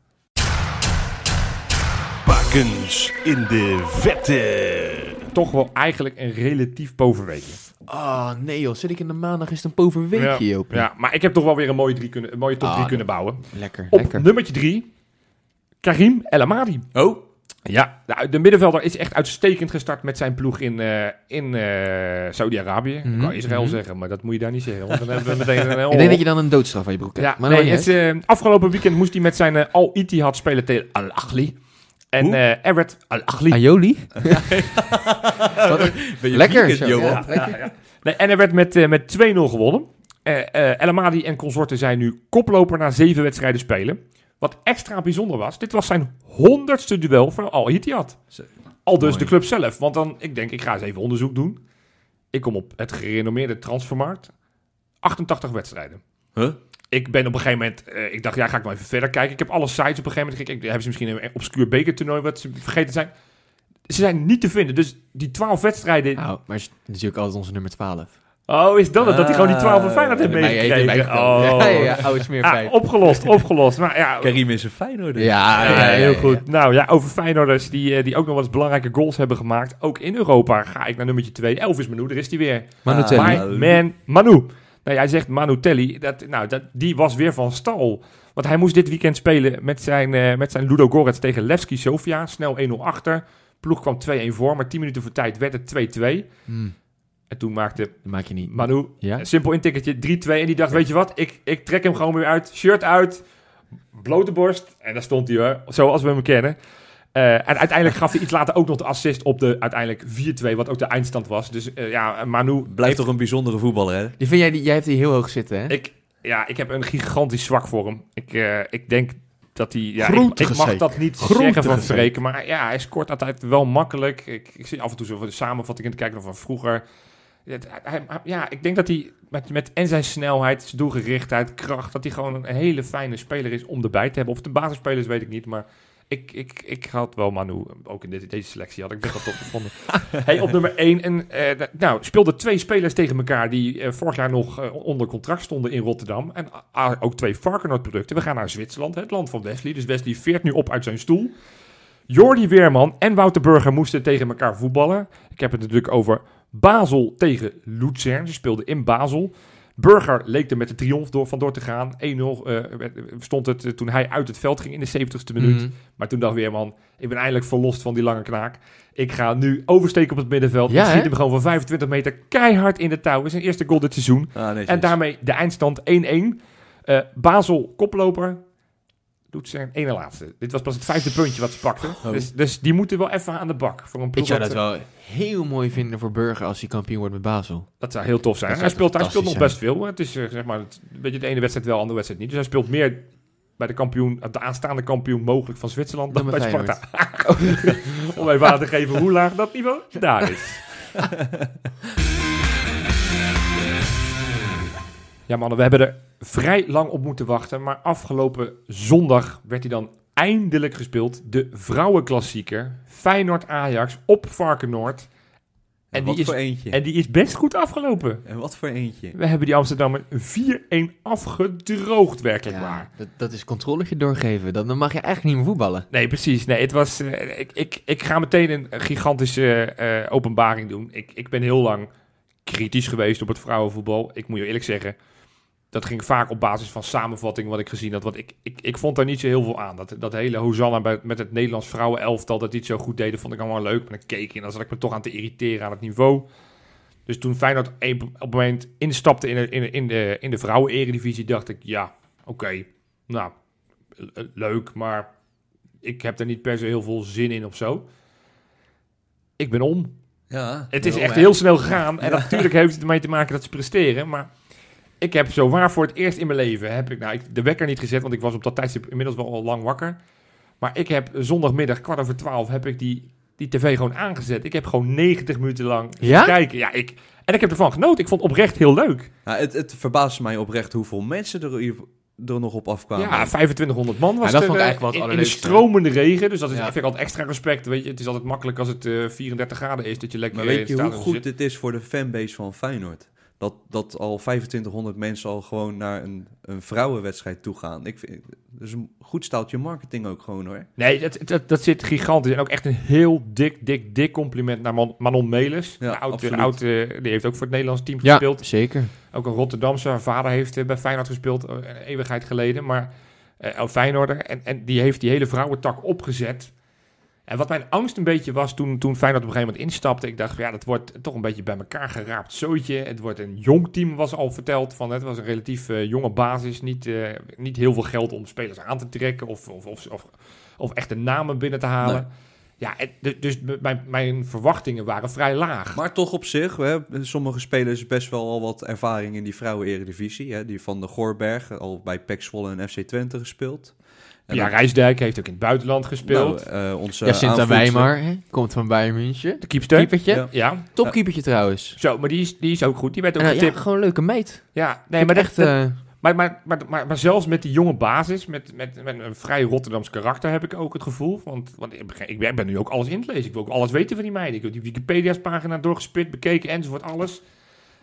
Speaker 1: Bakens in de vette.
Speaker 2: Toch wel eigenlijk een relatief poverweekje.
Speaker 4: Oh, nee joh. Zit ik in de maandag is het een poverweekje, Joop.
Speaker 2: Ja, maar ik heb toch wel weer een mooie, drie kunnen, een mooie top
Speaker 4: Ah,
Speaker 2: 3
Speaker 4: dat-
Speaker 2: kunnen bouwen.
Speaker 4: Lekker,
Speaker 2: Op
Speaker 4: lekker.
Speaker 2: nummertje 3, Karim El Amadi.
Speaker 3: Oh,
Speaker 2: Ja, nou, de middenvelder is echt uitstekend gestart met zijn ploeg in, eh, in eh Saudi-Arabië. Ik
Speaker 4: Mhm,
Speaker 2: kan Israël
Speaker 4: mhm.
Speaker 2: zeggen, maar dat moet je daar niet zeggen. Want dan hebben we meteen een heel...
Speaker 4: Ik denk dat je dan een doodstraf aan je broek hebt.
Speaker 2: Ja,
Speaker 4: maar
Speaker 2: nee, het, eh, afgelopen weekend moest hij met zijn eh, Al Ittihad spelen tegen Al Ahly. En eh Everett Al Ahly.
Speaker 4: Aioli?
Speaker 3: ben je
Speaker 4: Lekker
Speaker 3: vliegend,
Speaker 4: zo,
Speaker 3: Johan?
Speaker 4: ja.
Speaker 2: Ja, ja. Nee, en er werd met, met 2-0 gewonnen. Eh eh, El Amadi en consorten zijn nu koploper na zeven wedstrijden spelen. Wat extra bijzonder was, dit was zijn honderdste duel voor Al Ittihad. Al dus
Speaker 3: Mooi.
Speaker 2: de club zelf. Want dan, ik denk, ik ga eens even onderzoek doen. Ik kom op het gerenommeerde transfermarkt. 88 wedstrijden.
Speaker 3: Huh?
Speaker 2: Ik ben op een gegeven moment, eh, ik dacht, ja, ga ik maar even verder kijken. Ik heb alle sites op een gegeven moment gekeken. Hebben ze misschien een obscuur bekertoernooi wat ze vergeten zijn? Ze zijn niet te vinden. Dus die 12 wedstrijden.
Speaker 4: Nou, maar is natuurlijk altijd onze nummer 12.
Speaker 2: Oh, is dat het? Dat hij gewoon die 12 van Feyenoord heeft meegekregen? Oh.
Speaker 4: Ja, ja, oude
Speaker 2: Ah, opgelost, opgelost. Maar ja,
Speaker 3: Karim is een Feyenoord.
Speaker 4: Ja,
Speaker 2: Ja,
Speaker 4: ja, ja,
Speaker 2: heel
Speaker 4: ja.
Speaker 2: goed. Nou ja, over Feyenoorders die, eh, die ook nog wel eens belangrijke goals hebben gemaakt. Ook in Europa ga ik naar nummertje 2. Elvis Manu, daar is hij weer.
Speaker 4: Manu Telly.
Speaker 3: Ah,
Speaker 2: My man Manu. Nou, jij zegt Manu Telly. Dat, nou, dat, die was weer van stal. Want hij moest dit weekend spelen met zijn, eh met zijn Ludo Gorets tegen Levski Sofia. Snel 1-0 achter. Ploeg kwam 2-1 voor, maar 10 minuten voor tijd werd het 2-2.
Speaker 4: Hm,
Speaker 2: En toen maakte
Speaker 4: maak je niet.
Speaker 2: Manu
Speaker 4: Ja?
Speaker 2: een simpel intikketje 3-2. En die dacht, weet je wat, ik, ik trek hem gewoon weer uit. Shirt uit, blote borst. En daar stond hij hoor, zoals we hem kennen. Eh, en uiteindelijk gaf hij iets later ook nog de assist op de uiteindelijk 4-2, wat ook de eindstand was. Dus eh, ja, Manu
Speaker 3: Blijft toch een bijzondere voetballer, hè?
Speaker 4: Die vind jij, die, jij hebt die heel hoog zitten, hè?
Speaker 2: Ik, ja, ik heb een gigantisch zwak voor hem. Ik, eh, ik denk dat hij... Ja, ik, ik mag dat niet
Speaker 4: Groente
Speaker 2: zeggen van. Freken, maar ja, hij scoort altijd wel makkelijk. Ik, ik zie af en toe zo van de samenvatting te kijken van vroeger. Het- hij- hij- ja, ik denk dat hij met, met en zijn snelheid, zijn doelgerichtheid, kracht, dat hij gewoon een hele fijne speler is om erbij te hebben. Of de basisspeler is, weet ik niet, maar... Ik, ik, ik had wel Manu, ook in dit, deze selectie had ik best wel gevonden. hey, op nummer 1. En, eh, nou, speelden twee spelers tegen elkaar die eh, vorig jaar nog eh, onder contract stonden in Rotterdam. En ah, ook twee Varkenoord producten. We gaan naar Zwitserland, het land van Wesley. Dus Wesley veert nu op uit zijn stoel. Jordi Weerman en Wouter Burger moesten tegen elkaar voetballen. Ik heb het natuurlijk over Basel tegen Luzern. Ze speelden in Basel. Burger leek er met de triomf door, vandoor te gaan. 1-0 eh, stond het eh, toen hij uit het veld ging in de 70ste minuut.
Speaker 4: Mhm.
Speaker 2: Maar toen dacht Weerman, ik ben eindelijk verlost van die lange knaak. Ik ga nu oversteken op het middenveld.
Speaker 4: Ja,
Speaker 2: ik schiet hem gewoon van 25 meter keihard in de touw. Is zijn eerste goal dit seizoen.
Speaker 3: Ah.
Speaker 2: En daarmee de eindstand 1-1. Eh Basel koploper. Doet zijn ene laatste. Dit was pas het vijfde puntje wat ze pakten.
Speaker 3: Oh.
Speaker 2: Dus, dus die moeten wel even aan de bak. Voor een
Speaker 4: Ik
Speaker 2: ploeg
Speaker 4: zou
Speaker 2: wat,
Speaker 4: dat wel heel mooi vinden voor Burger als hij kampioen wordt met Basel.
Speaker 2: Dat zou heel tof zijn. Hij
Speaker 4: zou
Speaker 2: speelt, hij speelt nog best veel. Het is eh, zeg maar, het, beetje de ene wedstrijd wel, de andere wedstrijd niet. Dus hij speelt meer bij de kampioen, de aanstaande kampioen mogelijk van Zwitserland dan
Speaker 4: Dan
Speaker 2: bij
Speaker 4: bij
Speaker 2: Sparta. Om even aan te geven hoe laag dat niveau daar is. Ja mannen, we hebben er vrij lang op moeten wachten. Maar afgelopen zondag werd hij dan eindelijk gespeeld. De vrouwenklassieker. Feyenoord-Ajax op Varkenoord.
Speaker 3: En,
Speaker 2: En
Speaker 3: wat
Speaker 2: die, is,
Speaker 3: voor eentje.
Speaker 2: en die is best goed afgelopen.
Speaker 3: En wat voor eentje.
Speaker 2: We hebben die Amsterdammer 4-1 afgedroogd, werkelijk waar.
Speaker 4: dat, dat is controletje doorgeven. Dan, dan mag je eigenlijk niet meer voetballen.
Speaker 2: Nee, precies. Nee, het was, eh, ik, ik, ik ga meteen een gigantische eh, openbaring doen. Ik, ik ben heel lang kritisch geweest op het vrouwenvoetbal. Ik moet je eerlijk zeggen, dat ging vaak op basis van samenvatting wat ik gezien had. Want ik, ik, ik vond daar niet zo heel veel aan. Dat, dat hele Hosanna bij, met het Nederlands vrouwenelftal dat niet zo goed deden, vond ik allemaal leuk. Maar dan keek ik en dan zat ik me toch aan te irriteren aan het niveau. Dus toen Feyenoord op het moment instapte in de, in de, in de, in de vrouwen-eredivisie, dacht ik, ja, oké, nou, le- leuk, maar ik heb er niet per se heel veel zin in of zo. Ik ben om.
Speaker 3: Ja.
Speaker 2: Het is echt heel snel gegaan. En natuurlijk heeft het ermee te maken dat ze presteren. Maar ik heb zo waar voor het eerst in mijn leven... heb ik nou, ik, de wekker niet gezet, want ik was op dat tijdstip inmiddels wel al lang wakker. Maar ik heb zondagmiddag, kwart over twaalf, heb ik die, die tv gewoon aangezet. Ik heb gewoon 90 minuten lang
Speaker 4: Ja?
Speaker 2: kijken. Ja, ik, en ik heb ervan genoten. Ik vond het oprecht heel leuk.
Speaker 3: Nou, het, het verbaasde mij oprecht hoeveel mensen er, hier- er nog op afkwamen.
Speaker 2: Ja, 2500 man was
Speaker 4: Ja, dat
Speaker 2: er
Speaker 4: vond ik
Speaker 2: eh,
Speaker 4: eigenlijk wel het
Speaker 2: in, in de stromende regen. Dus dat is,
Speaker 4: Ja.
Speaker 2: vind ik altijd extra respect. Weet je, het is altijd makkelijk als het eh 34 graden is, dat je lekker
Speaker 3: Maar weet je
Speaker 2: het
Speaker 3: hoe goed
Speaker 2: zit.
Speaker 3: dit is voor de fanbase van Feyenoord? Dat, dat al 2500 mensen al gewoon naar een, een vrouwenwedstrijd toe gaan. Ik vind, dat is een goed staaltje marketing ook gewoon hoor.
Speaker 2: Nee, dat, dat, dat zit gigantisch. En ook echt een heel dik, dik, dik compliment naar Man- Manon Melis.
Speaker 3: Ja,
Speaker 2: de oud,
Speaker 3: absoluut.
Speaker 2: oud, eh, die heeft ook voor het Nederlands team
Speaker 4: Ja,
Speaker 2: gespeeld.
Speaker 4: zeker.
Speaker 2: Ook een Rotterdamse. Haar vader heeft eh, bij Feyenoord gespeeld, eh, een eeuwigheid geleden. Maar Feyenoorder. En, en die heeft die hele vrouwentak opgezet. En wat mijn angst een beetje was toen, toen Feyenoord op een gegeven moment instapte. Ik dacht, ja, dat wordt toch een beetje bij elkaar geraapt zootje. Het wordt een jong team, was al verteld. Van, het was een relatief eh, jonge basis. Niet, eh, niet heel veel geld om spelers aan te trekken. Of, of, of, of, of echte namen binnen te halen. Ja, dus mijn, mijn verwachtingen waren vrij laag.
Speaker 3: Maar toch op zich, hebben sommige spelers best wel al wat ervaring in die vrouwen-eredivisie. Hè? Die van de Goorberg, al bij PEC Zwolle en FC Twente gespeeld. En
Speaker 2: ja,
Speaker 3: dan-
Speaker 2: Rijsdijk heeft ook in het buitenland gespeeld.
Speaker 3: Nou, eh, onze aanvoerster-
Speaker 4: Weimar, hè, komt van Bayern München.
Speaker 2: de keepster.
Speaker 4: Keepertje.
Speaker 3: Ja.
Speaker 2: Ja,
Speaker 4: Topkeepertje trouwens.
Speaker 2: zo, maar die is, die is ook goed. Die werd ook
Speaker 4: eh, ja, gewoon een leuke meid.
Speaker 2: Ja, nee, maar
Speaker 4: echt... eh,
Speaker 2: Maar, maar, maar, maar, maar zelfs met die jonge basis, met, met, met een vrij Rotterdams karakter, heb ik ook het gevoel. Want, want ik, ben, ik nu ook alles in te lezen. Ik wil ook alles weten van die meiden. Ik heb die Wikipedia's pagina doorgespit, bekeken enzovoort, alles.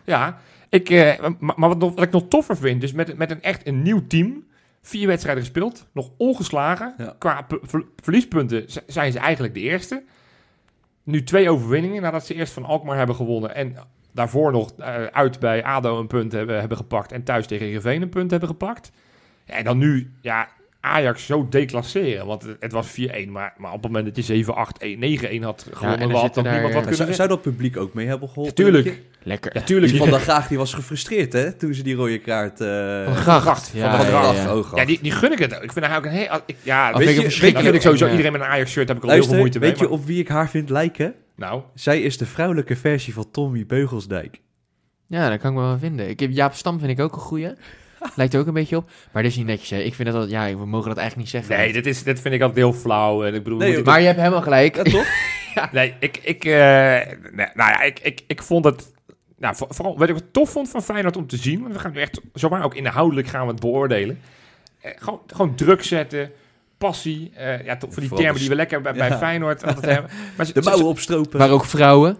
Speaker 2: Ja, ik, eh, maar, maar wat, nog, wat ik nog toffer vind, dus met, met een echt een nieuw team. Vier wedstrijden gespeeld, nog ongeslagen.
Speaker 3: Ja.
Speaker 2: Qua pu- ver- verliespunten zijn ze eigenlijk de eerste. Nu twee overwinningen nadat ze eerst van Alkmaar hebben gewonnen. En daarvoor nog eh, uit bij ADO een punt hebben, hebben gepakt. En thuis tegen Heerenveen een punt hebben gepakt. En dan nu ja, Ajax zo declasseren. Want het, het was 4-1. Maar, maar op het moment dat je 7-8, 1, 9-1 had gewonnen, had dan niemand
Speaker 4: daar,
Speaker 2: wat
Speaker 4: eh,
Speaker 2: kunnen
Speaker 3: Zou, dat publiek ook mee hebben geholpen?
Speaker 2: Tuurlijk.
Speaker 3: je?
Speaker 4: Lekker.
Speaker 2: Ja, tuurlijk.
Speaker 3: Die Van der Graag die was gefrustreerd, hè? Toen ze die rode kaart... eh,
Speaker 4: Van de gracht.
Speaker 2: Gracht.
Speaker 4: Ja,
Speaker 2: Van de
Speaker 4: ja,
Speaker 2: Gracht.
Speaker 4: ja.
Speaker 3: Oh.
Speaker 2: Ja, die, die gun ik het. ook. Ik vind haar ook een heel... ik- Ja, weet je, weet,
Speaker 4: verschrikkelijk.
Speaker 2: vind ik sowieso
Speaker 4: Ja.
Speaker 2: iedereen met een Ajax-shirt heb ik al heel veel moeite
Speaker 3: weet
Speaker 2: mee.
Speaker 3: je op wie ik haar vind lijken?
Speaker 2: Nou,
Speaker 3: Zij is de vrouwelijke versie van Tommy Beugelsdijk.
Speaker 4: Ja, dat kan ik me wel vinden. Ik heb Jaap Stam vind ik ook een goeie. Lijkt er ook een beetje op. Maar dat is niet netjes, hè. Ik vind dat... Ja, we mogen dat eigenlijk niet zeggen.
Speaker 2: nee, dit, is, dit vind ik altijd heel flauw. En ik bedoel,
Speaker 3: Nee,
Speaker 4: Maar je hebt helemaal gelijk.
Speaker 3: Ja, toch?
Speaker 2: Nee, ik, ik, eh, nee, nou ja, ik, ik, ik vond het, nou, voor- vooral wat ik wat tof vond van Feyenoord om te zien, want we gaan nu echt, zomaar ook inhoudelijk gaan we het beoordelen. Eh, gewoon, gewoon druk zetten, passie, eh, ja, toch voor die termen die we lekker bij, bij
Speaker 3: Ja.
Speaker 2: Feyenoord altijd hebben. Maar ze,
Speaker 3: De
Speaker 2: ze-
Speaker 3: mouwen opstropen.
Speaker 4: Maar ook vrouwen.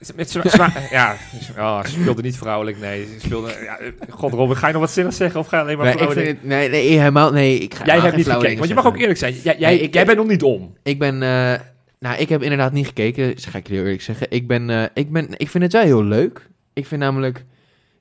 Speaker 2: Ze- met zwa- ja, oh, ze speelde niet vrouwelijk, nee, ze speelde, ja, eh, god Robin, ga je nog wat zinnigs zeggen of ga je alleen maar
Speaker 4: Nee, ik
Speaker 2: vrouwen
Speaker 4: vind het, nee, nee, helemaal... Nee, ik ga
Speaker 2: Jij hebt niet gekeken, want je mag ook eerlijk zijn, jij, jij,
Speaker 4: Nee, ik-
Speaker 2: jij bent nog niet om.
Speaker 4: Ik ben, eh, nou, ik heb inderdaad niet gekeken, dat ga ik heel eerlijk zeggen. Ik ben, eh, ik ben, ik vind het wel heel leuk. Ik vind namelijk,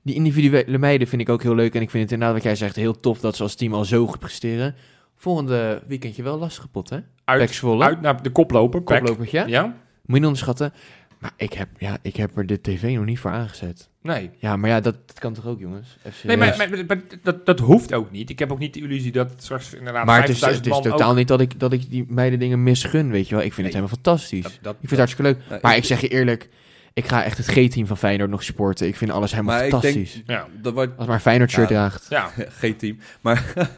Speaker 4: die individuele meiden vind ik ook heel leuk. En ik vind het inderdaad, wat jij zegt, heel tof dat ze als team al zo goed presteren. Volgende weekendje wel lastige pot, hè?
Speaker 2: Uit, uit naar de koploper,
Speaker 4: koplopertje.
Speaker 2: Ja?
Speaker 4: Moet je niet onderschatten. Maar ik heb, ja, ik heb er de tv nog niet voor aangezet.
Speaker 2: Nee.
Speaker 4: Ja, maar ja, dat, dat kan toch ook, jongens? FC
Speaker 2: Nee, maar, maar, maar dat, dat hoeft ook niet. Ik heb ook niet de illusie dat het straks inderdaad
Speaker 4: Maar het is,
Speaker 2: 5000
Speaker 4: het is totaal
Speaker 2: ook-
Speaker 4: niet dat ik, dat ik die meiden dingen misgun, weet je wel. Ik vind het helemaal fantastisch.
Speaker 2: Dat, dat,
Speaker 4: Ik vind het hartstikke leuk. Maar ik zeg je eerlijk, ik ga echt het G-team van Feyenoord nog supporten. Ik vind alles helemaal
Speaker 3: Maar ik denk-
Speaker 4: fantastisch.
Speaker 2: ja.
Speaker 3: Dat wat,
Speaker 4: Als maar Feyenoord shirt
Speaker 3: Ja.
Speaker 4: draagt.
Speaker 2: ja.
Speaker 3: geen team. Maar,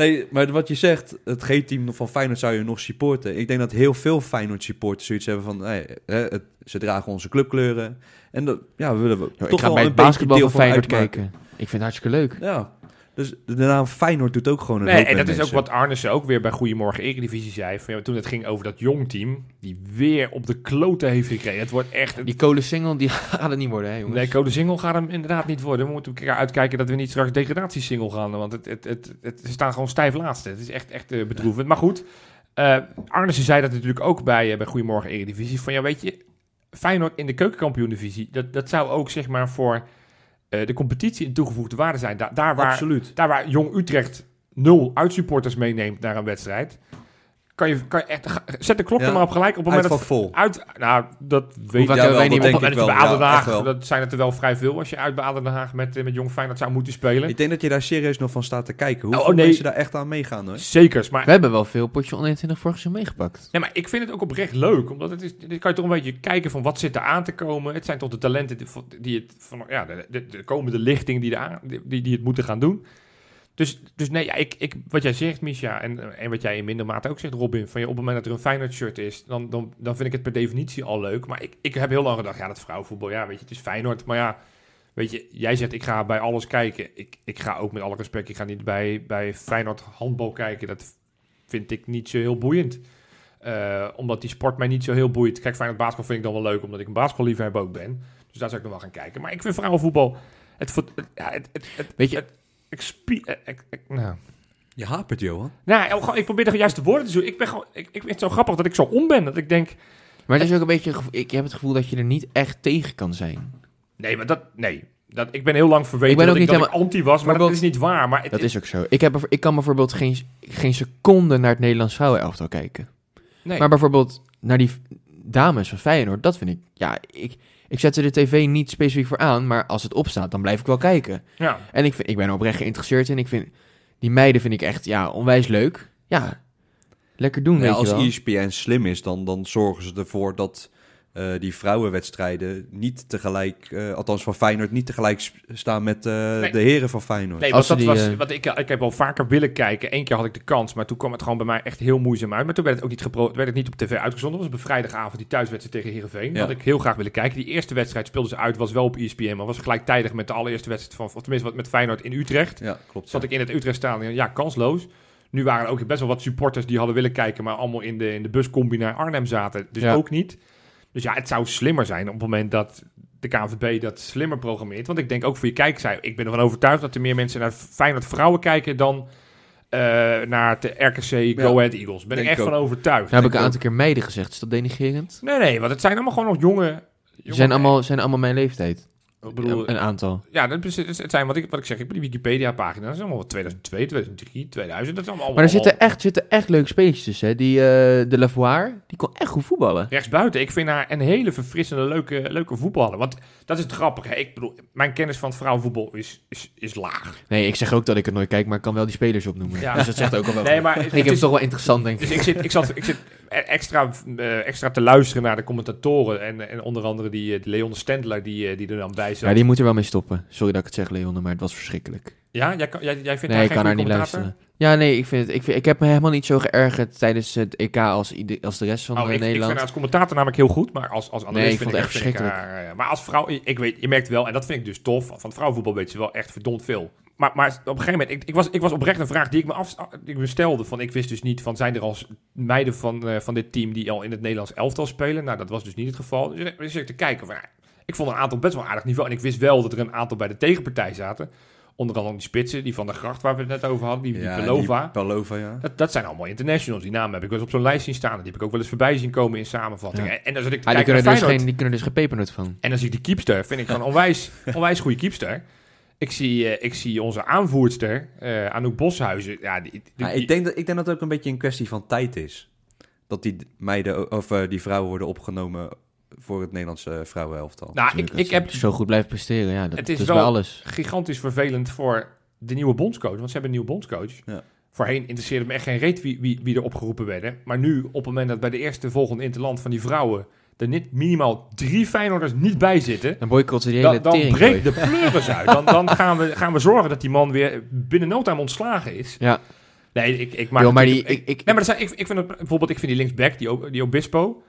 Speaker 3: nee, maar wat je zegt, het G-team van Feyenoord zou je nog supporten. Ik denk dat heel veel Feyenoord supporters zoiets hebben van... Hey, hè, het, ze dragen onze clubkleuren. En dat, ja, we willen we
Speaker 4: Yo,
Speaker 3: toch
Speaker 4: ik ga
Speaker 3: wel
Speaker 4: bij
Speaker 3: een
Speaker 4: het basketbal van Feyenoord
Speaker 3: uitmaken.
Speaker 4: kijken. Ik vind het hartstikke leuk.
Speaker 3: Ja, dus de naam Feyenoord doet ook gewoon een
Speaker 2: Nee,
Speaker 3: hoop
Speaker 2: en dat is ook wat Arnissen ook weer bij Goedemorgen Eredivisie zei. Van, ja, toen het ging over dat jong team, die weer op de kloten heeft gekregen. Het wordt echt...
Speaker 4: Die kolen single, die gaat het niet worden, hè jongens.
Speaker 2: Nee, Code Single gaat hem inderdaad niet worden. We moeten elkaar uitkijken dat we niet straks degradatiesingle gaan. Want het, het, het, het, ze staan gewoon stijf laatste. Het is echt, echt eh, bedroevend. Maar goed, eh Arnissen zei dat natuurlijk ook bij, eh, bij Goedemorgen Eredivisie. Van ja, weet je, Feyenoord in de keukenkampioen-divisie, dat, dat zou ook zeg maar voor eh, de competitie een toegevoegde waarde zijn. Da- daar, waar,
Speaker 3: Absoluut.
Speaker 2: daar waar Jong Utrecht nul uitsupporters meeneemt naar een wedstrijd, kan je, kan je echt, zet de klok
Speaker 3: Ja,
Speaker 2: er maar op gelijk. Op het moment dat
Speaker 3: vol.
Speaker 2: uit, nou, dat weet ik
Speaker 3: dat
Speaker 4: niet
Speaker 3: denk
Speaker 2: op
Speaker 3: ik wel.
Speaker 2: dat
Speaker 3: Ja,
Speaker 2: Haag,
Speaker 3: wel.
Speaker 2: zijn het er wel vrij veel als je uit bij Aden Haag met, met Jong Feyenoord zou moeten spelen.
Speaker 3: Ik denk dat je daar serieus nog van staat te kijken. Hoeveel
Speaker 2: Oh, nee.
Speaker 3: mensen daar echt aan meegaan, hoor.
Speaker 2: Zekers, maar,
Speaker 4: We hebben wel veel potje onder 21 vorig seizoen meegepakt.
Speaker 2: nee, maar ik vind het ook oprecht leuk. Omdat het is, dan kan je toch een beetje kijken van wat zit er aan te komen. Het zijn toch de talenten die, die het van, ja, de, de, de komende lichting die, de die, die het moeten gaan doen. Dus, dus nee, ja, ik, ik, wat jij zegt, Misha, en, en wat jij in minder mate ook zegt, Robin, van je, op het moment dat er een Feyenoord shirt is, dan, dan, dan vind ik het per definitie al leuk. Maar ik, ik heb heel lang gedacht, ja, dat vrouwenvoetbal, ja, weet je, het is Feyenoord. Maar ja, weet je, jij zegt, ik ga bij alles kijken. Ik, ik ga ook met alle respect, ik ga niet bij, bij Feyenoord handbal kijken. Dat vind ik niet zo heel boeiend. Eh, omdat die sport mij niet zo heel boeit. Kijk, Feyenoord basketbal vind ik dan wel leuk, omdat ik een basketballiefhebber ook ben. Dus daar zou ik nog wel gaan kijken. Maar ik vind vrouwenvoetbal, het, het, het, het,
Speaker 4: Weet je,
Speaker 2: het- ik spie... eh, Ik, ik, nou...
Speaker 3: Je hapert, Johan.
Speaker 2: Nou, ja, gewoon, ik probeer de juiste woorden te zoeken. Ik, ben gewoon, ik, ik vind het zo grappig dat ik zo om ben. Dat ik denk,
Speaker 4: maar het is ook een beetje, gevo- ik heb het gevoel dat je er niet echt tegen kan zijn.
Speaker 2: nee, maar dat, nee. Dat, ik ben heel lang verweten
Speaker 4: Ik ben
Speaker 2: dat,
Speaker 4: ook
Speaker 2: ik,
Speaker 4: niet
Speaker 2: dat ik anti was, maar dat is
Speaker 4: Bijvoorbeeld-
Speaker 2: niet waar. Maar het,
Speaker 4: Dat is ook zo. Ik, heb, ik kan bijvoorbeeld geen, geen seconde naar het Nederlands vrouwenelftal kijken.
Speaker 2: nee.
Speaker 4: Maar bijvoorbeeld naar die v- dames van Feyenoord, dat vind ik... Ja, ik, ik zet er de tv niet specifiek voor aan, maar als het opstaat, dan blijf ik wel kijken.
Speaker 2: ja.
Speaker 4: En ik, vind, ik ben er oprecht geïnteresseerd in. Ik vind, die meiden vind ik echt ja, onwijs leuk. Ja, lekker doen,
Speaker 3: Ja,
Speaker 4: weet
Speaker 3: als
Speaker 4: je wel.
Speaker 3: ESPN slim is, dan, dan zorgen ze ervoor dat eh, die vrouwenwedstrijden niet tegelijk, eh, althans van Feyenoord, niet tegelijk staan met eh,
Speaker 2: Nee.
Speaker 3: de heren van Feyenoord.
Speaker 2: Nee, want dat
Speaker 4: die,
Speaker 2: was, wat ik, ik heb al vaker willen kijken. Eén keer had ik de kans, maar toen kwam het gewoon bij mij echt heel moeizaam uit. Maar toen werd het ook niet, gepro werd het niet op tv uitgezonden. Dat was op een vrijdagavond die thuiswedstrijd tegen Heerenveen.
Speaker 3: Ja.
Speaker 2: Had ik heel graag willen kijken. Die eerste wedstrijd speelden ze uit, was wel op ESPN, maar was gelijktijdig met de allereerste wedstrijd van, of tenminste wat met Feyenoord in Utrecht.
Speaker 3: Ja, klopt.
Speaker 2: Zat ik in het Utrecht stadion, ja, kansloos. Nu waren er ook best wel wat supporters die hadden willen kijken, maar allemaal in de, in de buscombi naar Arnhem zaten. Dus
Speaker 4: Ja.
Speaker 2: ook niet. Dus ja, het zou slimmer zijn op het moment dat de KNVB dat slimmer programmeert. Want ik denk ook voor je kijkcijfer, ik ben ervan overtuigd dat er meer mensen naar Feyenoord vrouwen kijken dan eh, naar de RKC Go Ahead Eagles. Ben ik echt van overtuigd.
Speaker 4: Daar heb ik een aantal keer meiden gezegd. Is dat denigerend?
Speaker 2: Nee, nee, want het zijn allemaal gewoon nog jonge...
Speaker 4: Ze
Speaker 2: jonge-
Speaker 4: zijn allemaal, zijn allemaal mijn leeftijd.
Speaker 2: Ik bedoel,
Speaker 4: een aantal.
Speaker 2: ja, dat is, het zijn wat ik, wat ik zeg. Ik ben die Wikipedia-pagina. Dat is allemaal 2002, 2003, 2000. Dat is allemaal,
Speaker 4: Maar er
Speaker 2: allemaal-
Speaker 4: zitten echt, zitten echt leuke spelletjes tussen. Hè. Die, eh, de Lavoie, die kon echt goed voetballen.
Speaker 2: Rechtsbuiten, ik vind haar een hele verfrissende, leuke, leuke voetballer. Want dat is het grappige. Ik bedoel, mijn kennis van het vrouwenvoetbal is, is, is laag.
Speaker 4: Nee, ik zeg ook dat ik het nooit kijk, maar ik kan wel die spelers opnoemen.
Speaker 2: Ja.
Speaker 4: Dus dat zegt ook al wel.
Speaker 2: Nee, maar
Speaker 4: ik heb het toch wel interessant, denk ik.
Speaker 2: Dus ik zit, ik, zat, ik zit extra, eh, extra te luisteren naar de commentatoren. En, en onder andere die, eh, die Leon Stendler, die, die er dan bij
Speaker 4: Ja, die moet er wel mee stoppen. Sorry dat ik het zeg, Leon, maar het was verschrikkelijk.
Speaker 2: Ja, jij, kan, jij, jij vindt
Speaker 4: Nee, ik kan haar niet luisteren. Ja, nee, ik, vind het, ik, vind, ik heb me helemaal niet zo geërgerd tijdens het EK als, als de rest van
Speaker 2: Oh,
Speaker 4: eh,
Speaker 2: ik, ik vind
Speaker 4: Nederland.
Speaker 2: haar als commentator namelijk heel goed, maar als, als analist
Speaker 4: Nee, ik
Speaker 2: vind
Speaker 4: vond het echt verschrikkelijk.
Speaker 2: haar, eh, maar als vrouw, ik weet, je merkt wel, en dat vind ik dus tof, van vrouwenvoetbal weet je wel echt verdomd veel. Maar, maar op een gegeven moment, ik, ik, was, ik was oprecht een vraag die ik me, af, ik me stelde. Van, ik wist dus niet van, zijn er al meiden van, eh, van dit team die al in het Nederlands elftal spelen? Nou, dat was dus niet het geval. Dus ik dus ik te kijken van, ja, ik vond een aantal best wel aardig niveau. En ik wist wel dat er een aantal bij de tegenpartij zaten. Onder andere die spitsen, die van de gracht waar we het net over hadden, die, die
Speaker 3: Ja,
Speaker 2: Pelova.
Speaker 3: die Pelova, ja.
Speaker 2: Dat, dat zijn allemaal internationals. Die namen heb ik wel eens op zo'n lijst zien staan. Die heb ik ook wel eens voorbij zien komen in samenvattingen.
Speaker 4: Ja.
Speaker 2: En dan zit ik te
Speaker 4: Ah, die,
Speaker 2: kijken
Speaker 4: kunnen
Speaker 2: naar
Speaker 4: er dus geen, die kunnen dus geen pepernut van.
Speaker 2: En dan zie ik die keepster. Vind ik gewoon onwijs, onwijs goede keepster. Ik zie, eh, ik zie onze aanvoerster, eh Anouk Boshuizen. Ja, die, die-
Speaker 3: Ja,
Speaker 2: die-
Speaker 3: ik, denk dat, ik denk dat het ook een beetje een kwestie van tijd is. Dat die meiden, of eh, die vrouwen worden opgenomen voor het Nederlandse vrouwenelftal.
Speaker 2: nou, ik,
Speaker 4: Natuurlijk,
Speaker 2: ik
Speaker 4: als
Speaker 2: heb
Speaker 4: zo goed blijven presteren, ja, dat,
Speaker 2: Het is
Speaker 4: dat is
Speaker 2: wel-
Speaker 4: bij alles.
Speaker 2: gigantisch vervelend voor de nieuwe bondscoach. Want ze hebben een nieuwe bondscoach.
Speaker 3: Ja.
Speaker 2: Voorheen interesseerde me echt geen reet wie, wie, wie er opgeroepen werden. Maar nu, op het moment dat bij de eerste volgende interland van die vrouwen... er niet minimaal drie Feyenoorders niet bij zitten...
Speaker 4: Dan boycotten die hele
Speaker 2: Dan, dan breekt de pleuris uit. Dan, dan gaan, we, gaan we zorgen dat die man weer binnen no time ontslagen is.
Speaker 4: Ja.
Speaker 2: Nee, ik, ik maak
Speaker 4: Yo, maar die,
Speaker 2: ik,
Speaker 4: ik, ik,
Speaker 2: nee, maar zijn, ik, ik vind het, bijvoorbeeld, ik vind die linksback, die, die Obispo.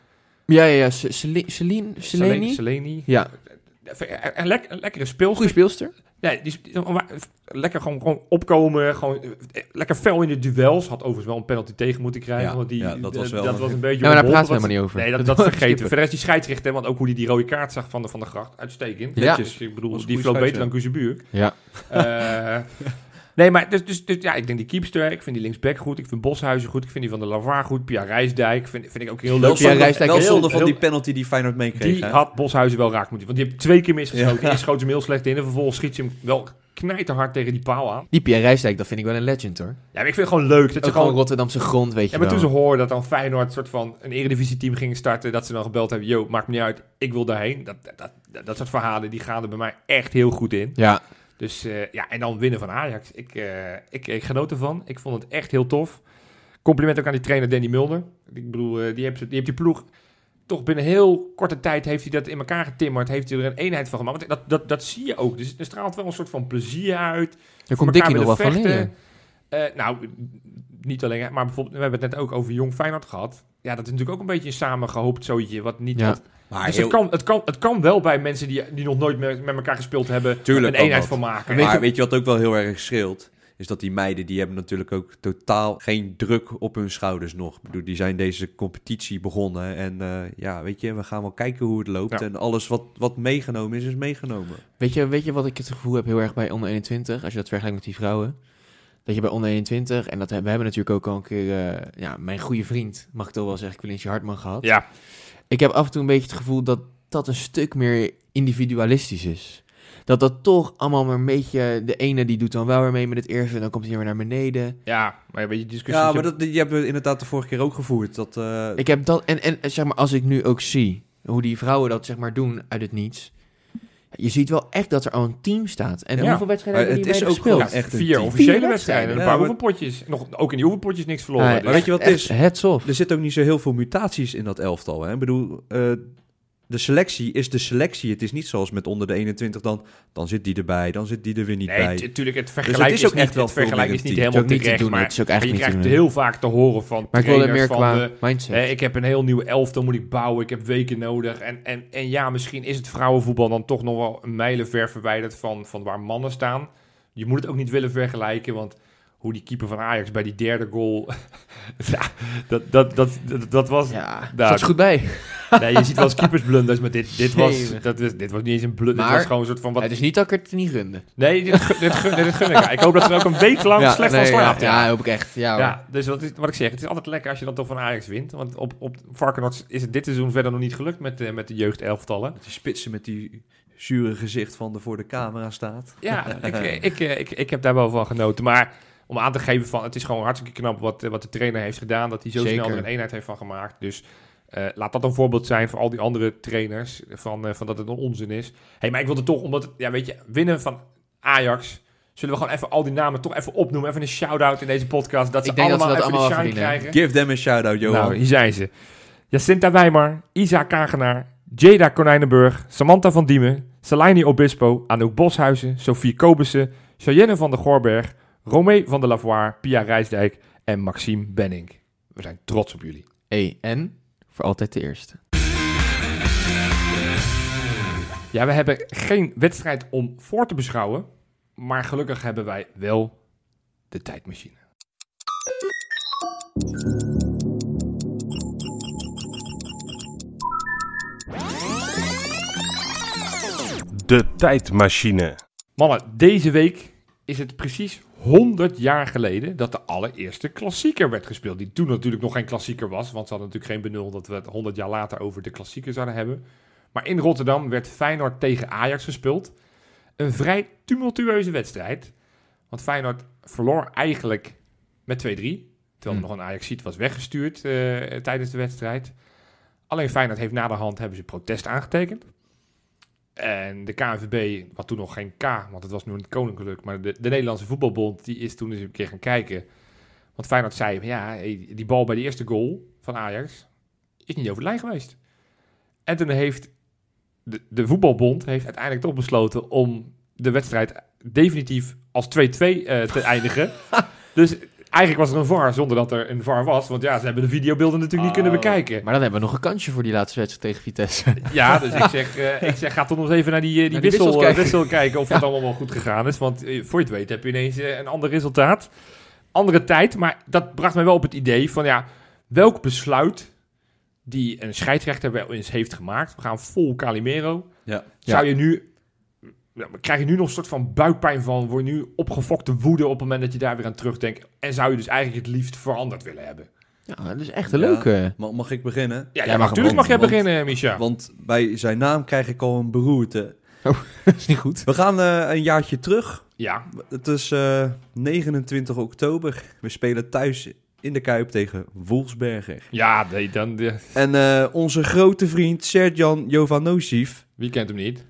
Speaker 4: Ja, ja, ja, Ce- Celi- Celine, Seleni?
Speaker 2: Seleni.
Speaker 4: Ja,
Speaker 2: Een, een, lek- een lekkere speelster.
Speaker 4: goede speelster.
Speaker 2: Nee, die, is- die- lekker gewoon, gewoon opkomen. Gewoon, eh, lekker fel in de duels. Had overigens wel een penalty tegen moeten krijgen.
Speaker 3: Ja,
Speaker 2: want die,
Speaker 3: ja, dat was
Speaker 2: eh,
Speaker 3: wel
Speaker 2: dat
Speaker 3: een-
Speaker 2: was een beetje...
Speaker 4: Ja, maar daar praten we helemaal niet over.
Speaker 2: Nee, dat,
Speaker 4: Dat
Speaker 2: dat vergeten. Verder is die scheidsrechter, want ook hoe die die rode kaart zag van de, van de gracht, uitstekend.
Speaker 4: Ja.
Speaker 2: Netjes. Ik bedoel, die vloog beter dan Kuzebuur.
Speaker 4: Ja.
Speaker 2: Eh, nee, maar dus, dus, dus ja, ik denk die keepster, ik vind die linksback goed, ik vind Boshuizen goed, ik vind die van de Lavaar goed, Pia Rijsdijk vind, vind ik ook heel leuk.
Speaker 3: Wel
Speaker 4: Pia Rijsdijk
Speaker 3: wel
Speaker 4: heel-
Speaker 3: zonde van
Speaker 2: heel-
Speaker 3: die penalty die Feyenoord meekreeg.
Speaker 2: Die
Speaker 3: hè?
Speaker 2: had Boshuizen wel raak moeten, want die heeft twee keer misgeschoten.
Speaker 3: Ja.
Speaker 2: Eerst schoot hem heel slecht in en vervolgens schiet ze hem wel knijterhard tegen die paal aan.
Speaker 4: Die Pierre Rijsdijk, dat vind ik wel een legend hoor.
Speaker 2: Ja, maar ik vind het gewoon leuk dat ze
Speaker 4: Ook gewoon
Speaker 2: gewoon...
Speaker 4: Rotterdamse grond, weet je
Speaker 2: Ja, maar
Speaker 4: wel.
Speaker 2: toen ze hoorden dat dan Feyenoord soort van een eredivisie-team ging starten, dat ze dan gebeld hebben, yo, maakt me niet uit, ik wil daarheen. Dat, dat, dat, dat soort verhalen, die gaan er bij mij echt heel goed in.
Speaker 4: Ja,
Speaker 2: Dus eh, ja, en dan winnen van Ajax. Ik, eh, ik, ik genoot ervan. Ik vond het echt heel tof. Compliment ook aan die trainer Danny Mulder. Ik bedoel, eh, die, heeft, die heeft die ploeg toch binnen heel korte tijd heeft hij dat in elkaar getimmerd. Heeft hij er een eenheid van gemaakt. Want dat, dat, dat zie je ook. Dus er straalt wel een soort van plezier uit.
Speaker 4: daar
Speaker 2: Voor
Speaker 4: komt Dikkie nog wel van leren.
Speaker 2: Nou, niet alleen, maar bijvoorbeeld, we hebben het net ook over Jong Feyenoord gehad. Ja, dat is natuurlijk ook een beetje een samengehoopt zootje, wat niet...
Speaker 4: Ja.
Speaker 3: Maar
Speaker 2: dus
Speaker 3: heel-
Speaker 2: het, kan, het, kan, het kan wel bij mensen die, die nog nooit met, met elkaar gespeeld hebben,
Speaker 3: Tuurlijk
Speaker 2: een eenheid
Speaker 3: dat.
Speaker 2: van maken.
Speaker 3: maar weet je wat ook wel heel erg scheelt? Is dat die meiden, die hebben natuurlijk ook totaal geen druk op hun schouders nog. Ik bedoel, die zijn deze competitie begonnen. En eh, ja, weet je, we gaan wel kijken hoe het loopt.
Speaker 2: Ja.
Speaker 3: En alles wat, wat meegenomen is, is meegenomen.
Speaker 4: Weet je, weet je wat ik het gevoel heb heel erg bij onder 21, als je dat vergelijkt met die vrouwen? Dat je bij onder 21, en dat, we hebben natuurlijk ook al een keer, eh, ja, mijn goede vriend, mag ik toch wel zeggen, Quincy Hartman gehad.
Speaker 2: Ja,
Speaker 4: Ik heb af en toe een beetje het gevoel dat dat een stuk meer individualistisch is. Dat dat toch allemaal maar een beetje, de ene die doet dan wel weer mee met het eerste, en dan komt hij weer naar beneden.
Speaker 2: Ja, maar weet je, die discussie...
Speaker 3: Ja, maar dat, die hebben we inderdaad de vorige keer ook gevoerd. Dat, eh,
Speaker 4: Ik heb dat, en, en zeg maar, als ik nu ook zie hoe die vrouwen dat zeg maar doen uit het niets. Je ziet wel echt dat er al een team staat. En
Speaker 2: Ja.
Speaker 4: hoeveel wedstrijden
Speaker 3: Maar
Speaker 4: hebben die
Speaker 3: het is ook
Speaker 4: gespeeld?
Speaker 3: echt
Speaker 2: vier officiële
Speaker 4: Vier
Speaker 2: wedstrijden en een paar
Speaker 3: Ja, maar-
Speaker 2: oefenpotjes. Nog, ook in die oefenpotjes niks verloren.
Speaker 4: Nee,
Speaker 2: dus-
Speaker 3: weet je wat het is? Er zitten ook niet zo heel veel mutaties in dat elftal. Hè? Ik bedoel, eh, de selectie is de selectie. Het is niet zoals met onder de 21, dan, dan zit die erbij, dan zit die er weer niet bij.
Speaker 2: Nee, natuurlijk, het vergelijk
Speaker 3: het is
Speaker 2: is,
Speaker 3: ook echt wel
Speaker 2: het vergelijk is niet helemaal
Speaker 4: niet te
Speaker 2: terecht,
Speaker 4: doen,
Speaker 2: maar,
Speaker 4: het is ook
Speaker 2: je krijgt heel vaak te horen van
Speaker 4: Maar ik
Speaker 2: trainers
Speaker 4: meer
Speaker 2: van
Speaker 4: qua
Speaker 2: de,
Speaker 4: mindset.
Speaker 2: Hè, ik heb een heel nieuwe elftal, moet ik bouwen. Ik heb weken nodig. En, en, en ja, misschien is het vrouwenvoetbal dan toch nog wel een mijlenver verwijderd van, van waar mannen staan. Je moet het ook niet willen vergelijken, want hoe die keeper van Ajax bij die derde goal... ja, dat, dat, dat, dat, dat was...
Speaker 4: ja,
Speaker 2: Nou,
Speaker 4: is goed bij.
Speaker 2: Nee, je ziet wel eens keepersblunders, maar dit, dit, was, dat, was, dit was niet eens een blunder. Dit was gewoon een soort van... Wat,
Speaker 4: Het is niet dat ik het niet gunde.
Speaker 2: Nee, dit, gun- dit, gun, dit gun ik. Ik hoop dat ze ook een week lang slecht
Speaker 4: nee,
Speaker 2: van slaapt.
Speaker 4: Ja, ja, hoop ik echt. Ja.
Speaker 2: Ja, dus wat, is- wat ik zeg, het is altijd lekker als je dan toch van Ajax wint. Want op, op Varkenoord is het dit seizoen verder nog niet gelukt met, de met de jeugdelftallen.
Speaker 3: Die spitsen met die zure gezicht van de voor de camera staat.
Speaker 2: Ja, ik, ik, ik, ik, ik heb daar wel van genoten. Maar om aan te geven van, het is gewoon hartstikke knap wat, eh, wat de trainer heeft gedaan. Dat hij zo
Speaker 4: Zeker.
Speaker 2: snel er een eenheid heeft van gemaakt. Dus eh, laat dat een voorbeeld zijn voor al die andere trainers. Van, eh, van dat het een onzin is. hey, maar ik wilde toch, omdat, ja weet je, winnen van Ajax... Zullen we gewoon even al die namen toch even opnoemen? Even een shout-out in deze podcast. Dat ze
Speaker 4: Ik denk dat ze
Speaker 2: allemaal
Speaker 4: dat
Speaker 2: even
Speaker 4: allemaal
Speaker 2: de shine
Speaker 4: verdienen.
Speaker 2: krijgen.
Speaker 3: Give them a shout-out, Johan.
Speaker 2: Nou, hier zijn ze. Jacinta Wijmar, Isa Kagenaar, Jada Konijnenburg, Samantha van Diemen, Salaini Obispo, Anouk Boshuizen, Sophie Kobussen, Cheyenne van der Goorberg, Romee van der Lavoie, Pia Rijsdijk en Maxime Benning. We zijn trots op jullie.
Speaker 4: Hey, en voor altijd de eerste.
Speaker 2: Ja, we hebben geen wedstrijd om voor te beschouwen, maar gelukkig hebben wij wel de tijdmachine.
Speaker 1: De tijdmachine.
Speaker 2: Mannen, deze week is het precies 100 jaar geleden dat de allereerste klassieker werd gespeeld. Die toen natuurlijk nog geen klassieker was, want ze hadden natuurlijk geen benul dat we het 100 jaar later over de klassieker zouden hebben. Maar in Rotterdam werd Feyenoord tegen Ajax gespeeld. Een vrij tumultueuze wedstrijd. Want Feyenoord verloor eigenlijk met 2-3. Terwijl er
Speaker 4: Hm.
Speaker 2: nog een Ajax-ziet was weggestuurd eh, tijdens de wedstrijd. Alleen Feyenoord heeft na de hand hebben ze protest aangetekend. En de KNVB, wat toen nog geen K, want het was nu een koninklijk, maar de, de Nederlandse voetbalbond, die is toen eens een keer gaan kijken. Want Feyenoord zei, ja, die bal bij de eerste goal van Ajax is niet over de lijn geweest. En toen heeft de, de voetbalbond heeft uiteindelijk toch besloten om de wedstrijd definitief als 2-2 eh, te eindigen. Dus eigenlijk was er een VAR zonder dat er een VAR was. Want ja, ze hebben de videobeelden natuurlijk niet kunnen
Speaker 3: Oh.
Speaker 2: bekijken.
Speaker 4: Maar dan hebben we nog een kansje voor die laatste wedstrijd tegen Vitesse.
Speaker 2: Ja, dus ik zeg, eh, ik zeg ga toch nog eens even naar die, eh, die,
Speaker 4: Naar die
Speaker 2: wissel, eh,
Speaker 4: kijken.
Speaker 2: wissel kijken of het allemaal wel goed gegaan is. Want voor je het weet heb je ineens een ander resultaat. Andere tijd, maar dat bracht mij wel op het idee van ja, welk besluit die een scheidsrechter wel eens heeft gemaakt. We gaan vol Calimero.
Speaker 3: Ja.
Speaker 2: Zou je nu, ja, krijg je nu nog een soort van buikpijn van, word je nu opgefokte woede op het moment dat je daar weer aan terugdenkt. En zou je dus eigenlijk het liefst veranderd willen hebben.
Speaker 4: Ja, dat is echt een
Speaker 3: Ja.
Speaker 4: leuke.
Speaker 3: Ma- Mag ik beginnen?
Speaker 2: Ja,
Speaker 4: mag
Speaker 2: natuurlijk mag jij
Speaker 3: want-
Speaker 2: beginnen, Micha.
Speaker 3: Want bij zijn naam krijg ik al een beroerte.
Speaker 4: Dat is niet goed.
Speaker 3: We gaan eh, een jaartje terug.
Speaker 2: Ja,
Speaker 3: Het is eh, 29 oktober. We spelen thuis in de Kuip tegen Wolfsberger.
Speaker 2: ja nee, dan, de,
Speaker 3: En eh, onze grote vriend Serjan Jovanovic
Speaker 2: wie kent hem niet?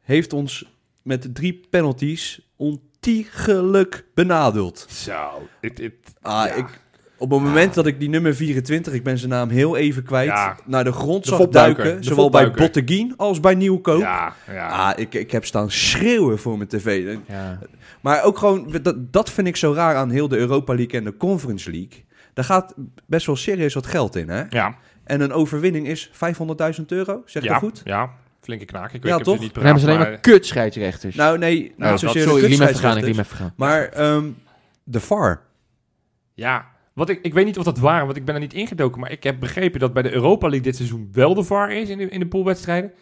Speaker 3: heeft ons met drie penalties ontiegelijk benadeeld.
Speaker 2: Zo, het, het,
Speaker 3: Ah,
Speaker 2: Ja.
Speaker 3: ik, op het moment dat ik die nummer 24, ik ben zijn naam heel even kwijt,
Speaker 2: Ja.
Speaker 3: naar de grond
Speaker 2: De
Speaker 3: zag duiken.
Speaker 2: de
Speaker 3: Zowel bij. Botteguin als bij Nieuwkoop.
Speaker 2: ja, ja.
Speaker 3: Ah, ik, ik heb staan schreeuwen voor mijn tv.
Speaker 4: Ja.
Speaker 3: Maar ook gewoon, dat, dat vind ik zo raar aan heel de Europa League en de Conference League. Daar gaat best wel serieus wat geld in, hè?
Speaker 2: ja,
Speaker 3: En een overwinning is 500.000 euro, zeg
Speaker 2: ja,
Speaker 3: dat goed?
Speaker 2: Ja, flinke knaak. Ik,
Speaker 3: Ja,
Speaker 2: weet, ik heb
Speaker 3: toch?
Speaker 2: ze niet
Speaker 4: Dan hebben ze alleen maar kut scheidsrechters.
Speaker 3: Nou, nee,
Speaker 2: Nou, dat-
Speaker 3: zozeer
Speaker 4: sorry, ik even gaan. Ik even gaan.
Speaker 3: Maar ehm, de VAR.
Speaker 2: Ja, wat ik, ik weet niet of dat waar is, want ik ben er niet ingedoken. Maar ik heb begrepen dat bij de Europa League dit seizoen wel de VAR is in de, in de poolwedstrijden.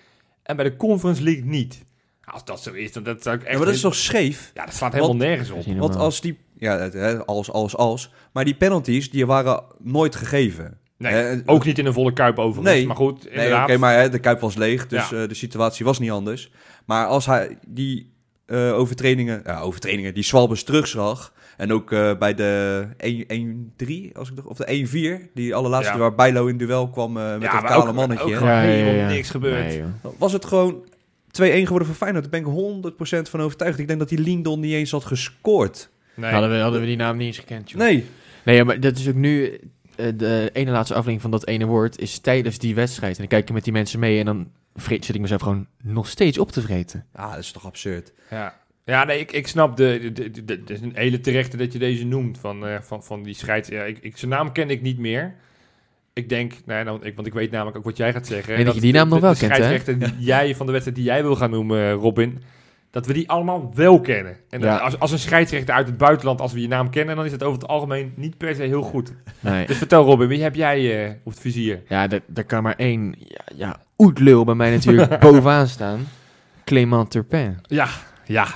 Speaker 2: En bij de Conference League niet. Als dat zo is, dan dat zou ik echt...
Speaker 3: Ja, maar dat is toch scheef?
Speaker 2: Ja, dat slaat helemaal
Speaker 3: Want-
Speaker 2: nergens op.
Speaker 3: Want als die... Ja, als, als, als. Maar die penalties, die waren nooit gegeven.
Speaker 2: Nee,
Speaker 3: Eh,
Speaker 2: ook niet in een volle kuip overigens.
Speaker 3: Nee.
Speaker 2: Maar goed,
Speaker 3: Nee,
Speaker 2: inderdaad.
Speaker 3: oké, maar hè, de kuip was leeg, dus
Speaker 2: Ja.
Speaker 3: eh, de situatie was niet anders. Maar als hij die eh, overtredingen, ja, overtredingen, die Swalbes terugzag... en ook eh, bij de 1-3, als ik nog- of de 1-4, die allerlaatste
Speaker 2: Ja.
Speaker 3: waar Bijlo in duel kwam eh, met
Speaker 2: ja,
Speaker 3: dat kale
Speaker 2: ook,
Speaker 3: mannetje...
Speaker 2: ook
Speaker 4: Ja, ja,
Speaker 2: helemaal
Speaker 4: ja.
Speaker 2: niks gebeurd.
Speaker 4: Nee,
Speaker 3: was het gewoon 2-1 geworden voor Feyenoord. Daar ben ik 100% van overtuigd. Ik denk dat die Lindon niet eens had gescoord.
Speaker 2: Nee.
Speaker 4: Hadden, we, hadden we die naam niet eens gekend, joh.
Speaker 3: Nee.
Speaker 4: Nee, maar dat is ook nu... eh, de ene laatste aflevering van dat ene woord is tijdens die wedstrijd. En dan kijk je met die mensen mee en dan vreet, zit ik mezelf gewoon nog steeds op te vreten.
Speaker 3: Ah, dat is toch absurd.
Speaker 2: Ja. Ja, nee, ik, ik snap de, de, de, de- Het is een hele terechte dat je deze noemt. Van, eh, van, van die scheids. Ja, ik, ik, zijn naam ken ik niet meer. Ik denk, nee, nou, ik, want ik weet namelijk ook wat jij gaat zeggen.
Speaker 4: Nee, dat je die naam nog wel
Speaker 2: de
Speaker 4: kent, hè?
Speaker 2: scheidsrechter die jij van de wedstrijd die jij wil gaan noemen, Robin. Dat we die allemaal wel kennen. En
Speaker 4: Ja.
Speaker 2: als, als een scheidsrechter uit het buitenland, als we je naam kennen, dan is het over het algemeen niet per se heel goed.
Speaker 4: Nee.
Speaker 2: Dus vertel Robin, wie heb jij eh, op het vizier?
Speaker 4: Ja, er, er kan maar één ja, ja, oetlul bij mij natuurlijk bovenaan staan. Clément Turpin.
Speaker 2: Ja, ja.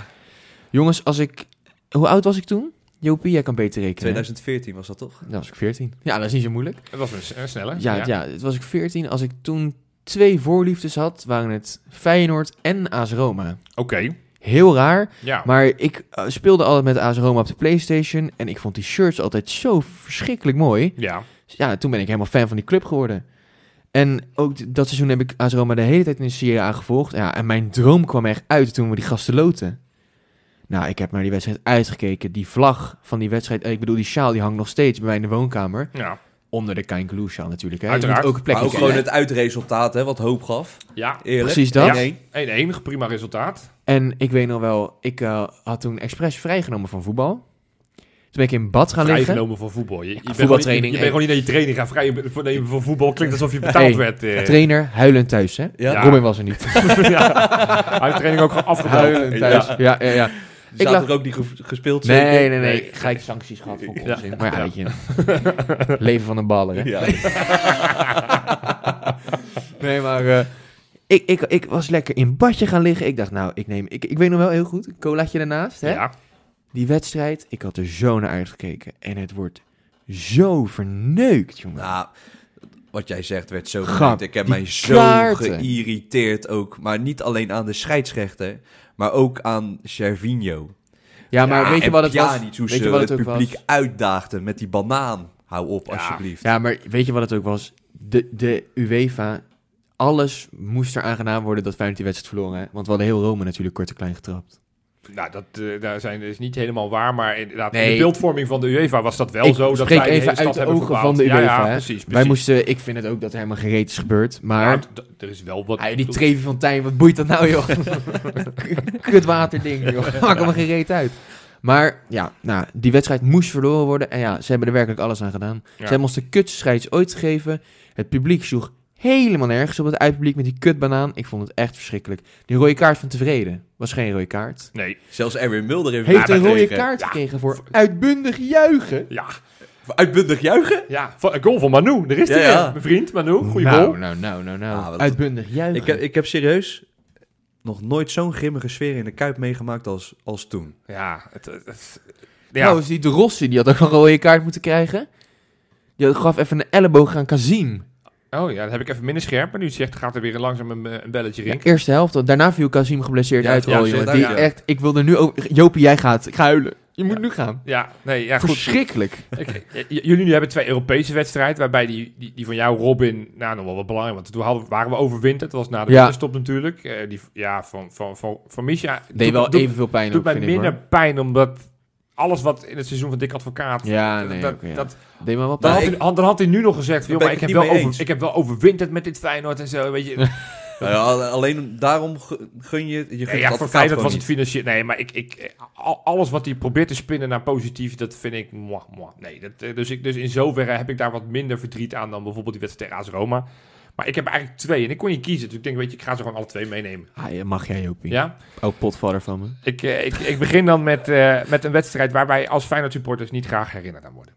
Speaker 4: Jongens, als ik... Hoe oud was ik toen? Jopie, jij kan beter rekenen. hè?
Speaker 3: 2014 was dat toch?
Speaker 4: Dan was ik 14. Ja, dat is niet zo moeilijk.
Speaker 2: Dat was een snelle.
Speaker 4: Ja, ja. het was ik 14. Als ik toen twee voorliefdes had, waren het Feyenoord en AS Roma.
Speaker 2: Oké,
Speaker 4: Heel raar,
Speaker 2: ja.
Speaker 4: maar ik eh, speelde altijd met AS Roma op de Playstation en ik vond die shirts altijd zo verschrikkelijk mooi.
Speaker 2: ja.
Speaker 4: Ja, toen ben ik helemaal fan van die club geworden. En ook dat seizoen heb ik AS Roma de hele tijd in de Serie A gevolgd. Ja, en mijn droom kwam echt uit toen we die gasten loten. Nou, ik heb naar die wedstrijd uitgekeken. Die vlag van die wedstrijd, eh, ik bedoel die sjaal, die hangt nog steeds bij mij in de woonkamer.
Speaker 2: ja.
Speaker 4: Onder de sjaal natuurlijk. Hè. Je
Speaker 2: Uiteraard.
Speaker 4: moet ook een plekje
Speaker 3: Maar ook gewoon het uitresultaat, hè, wat hoop gaf.
Speaker 2: Ja,
Speaker 3: Eerlijk.
Speaker 4: Precies dat.
Speaker 3: 1-1.
Speaker 2: 1-1, prima resultaat.
Speaker 4: En ik weet nog wel, ik eh, had toen expres vrijgenomen van voetbal. Toen ben ik in bad gaan liggen.
Speaker 2: Vrijgenomen voor voetbal. Je, je, bent gewoon niet-
Speaker 4: voetbaltraining,
Speaker 2: je bent
Speaker 4: hey.
Speaker 2: gewoon niet naar je training gaan. Vrij voor, voetbal klinkt alsof je betaald
Speaker 4: Hey,
Speaker 2: werd. eh.
Speaker 4: Trainer, huilend thuis, hè?
Speaker 3: Ja?
Speaker 2: Ja.
Speaker 4: Robin was er niet.
Speaker 2: ja. Hij heeft de training ook gewoon.
Speaker 4: Huilend thuis. Ja, ja, ja. Ik lag-
Speaker 3: er ook niet ge- gespeeld.
Speaker 4: Nee,
Speaker 3: zeker?
Speaker 4: nee, nee.
Speaker 2: Nee.
Speaker 4: Gelijk sancties gehad voor
Speaker 2: Ja.
Speaker 4: onzin. Maar ja, weet je. Leven van een baller, hè?
Speaker 3: Ja.
Speaker 4: Nee, maar... eh, ik, ik, ik was lekker in badje gaan liggen. Ik dacht, nou, ik neem... Ik, ik weet nog wel heel goed, een colaatje ernaast, hè?
Speaker 2: Ja.
Speaker 4: Die wedstrijd, ik had er zo naar uitgekeken. En het wordt zo verneukt, jongen.
Speaker 3: Nou, wat jij zegt werd zo
Speaker 4: Grap.
Speaker 3: Ik heb mij zo
Speaker 4: kaarten.
Speaker 3: geïrriteerd ook. Maar niet alleen aan de scheidsrechter, maar ook aan Cervinho.
Speaker 4: ja, maar
Speaker 2: Ja,
Speaker 4: weet je wat het was?
Speaker 3: Hoe
Speaker 4: Weet
Speaker 3: ze
Speaker 4: je wat het
Speaker 3: het publiek
Speaker 4: was?
Speaker 3: uitdaagden met die banaan. Hou op,
Speaker 2: Ja.
Speaker 3: alsjeblieft.
Speaker 4: Ja, maar weet je wat het ook was? De, de UEFA, alles moest er aangedaan worden dat Feyenoord die wedstrijd verloren. Hè? Want we hadden heel Rome natuurlijk kort en klein getrapt.
Speaker 2: Nou, dat eh, daar zijn dus niet helemaal waar. Maar inderdaad, in de beeldvorming van de UEFA was dat wel
Speaker 4: Ik
Speaker 2: zo. Dat de
Speaker 4: even uit de
Speaker 2: hebben
Speaker 4: ogen van de UEFA,
Speaker 2: Ja, precies, precies.
Speaker 4: Wij moesten, ik vind het ook dat er helemaal geen reet is gebeurd. Maar
Speaker 2: er is wel wat...
Speaker 4: ah, die Trevi Fontijn, wat boeit dat nou joh? Kutwaterding joh, maak hem geen reet uit. Maar ja, nou, die wedstrijd moest verloren worden. En ja, ze hebben er werkelijk alles aan gedaan. Ze hebben ons de kutste scheids ooit gegeven. Het publiek sloeg helemaal nergens op het uitpubliek met die kutbanaan. Ik vond het echt verschrikkelijk. Die rode kaart van tevreden was geen rode kaart.
Speaker 2: Nee,
Speaker 3: Zelfs Erwin Mulder heeft,
Speaker 4: Heeft een rode
Speaker 3: gekregen.
Speaker 4: kaart
Speaker 2: Ja.
Speaker 4: gekregen voor uitbundig juichen.
Speaker 2: ja.
Speaker 3: Uitbundig juichen?
Speaker 2: Ja, van- een goal van Manu. Daar is hij
Speaker 3: ja.
Speaker 2: Mijn vriend Manu, goeie
Speaker 4: nou,
Speaker 2: goal.
Speaker 4: nou, nou, nou, nou.
Speaker 3: Ah,
Speaker 4: uitbundig juichen.
Speaker 3: Ik heb, ik heb serieus nog nooit zo'n grimmige sfeer in de Kuip meegemaakt als, als toen.
Speaker 2: Ja, het, het- het- ja.
Speaker 4: Trouwens, die de Rossi, die had ook een rode kaart moeten krijgen. Die gaf even een elleboog aan Kazim.
Speaker 2: Oh ja, dat heb ik even minder scherp. Maar nu zegt, gaat er weer langzaam een, een belletje
Speaker 4: Ja,
Speaker 2: rinkelen.
Speaker 4: eerste helft. Daarna viel Kazim geblesseerd
Speaker 3: Ja,
Speaker 4: uit. Oh, jongen, die echt, ik wil er nu ook... Jopie, jij gaat. Ik ga huilen. Je moet nu gaan.
Speaker 2: Ja, nee, ja, goed.
Speaker 4: Verschrikkelijk.
Speaker 2: Ik- j- j- jullie nu hebben twee Europese wedstrijden, waarbij die, die, die van jou, Robin, nou, nog wel wat belangrijk, want toen hadden, waren we overwinterd, dat was na de
Speaker 4: Ja.
Speaker 2: winterstop natuurlijk. Eh, die, ja, van, van, van, van Misha
Speaker 4: Deed wel evenveel pijn
Speaker 2: doet mij minder
Speaker 4: hoor.
Speaker 2: pijn, omdat alles wat in het seizoen van Dick Advocaat...
Speaker 4: Ja, nee,
Speaker 2: dat,
Speaker 4: oké, ja.
Speaker 2: dat,
Speaker 4: Deed me wat
Speaker 2: dan, had hij, dan had hij nu nog gezegd, joh, maar
Speaker 3: ik
Speaker 2: heb, wel over,
Speaker 3: eens.
Speaker 2: ik heb wel overwinterd met dit Feyenoord en zo, weet je.
Speaker 3: Nou ja, alleen daarom gun je... je het
Speaker 2: ja, voor Feyenoord was het financieel... Nee, maar ik, ik, al- alles wat hij probeert te spinnen naar positief, dat vind ik... Mwah, mwah. Nee, dat, eh, dus, ik, dus in zoverre heb ik daar wat minder verdriet aan dan bijvoorbeeld die wedstrijd tegen AS Roma. Maar ik heb eigenlijk twee en ik kon niet kiezen. Dus ik denk, weet je, ik ga ze gewoon alle twee meenemen.
Speaker 4: Ah, ja, mag jij, Jopie.
Speaker 2: Ja?
Speaker 4: Ook potvader van me.
Speaker 2: Ik, eh, ik, ik begin dan met, eh, met een wedstrijd waar wij als Feyenoord supporters niet graag herinnerd aan worden.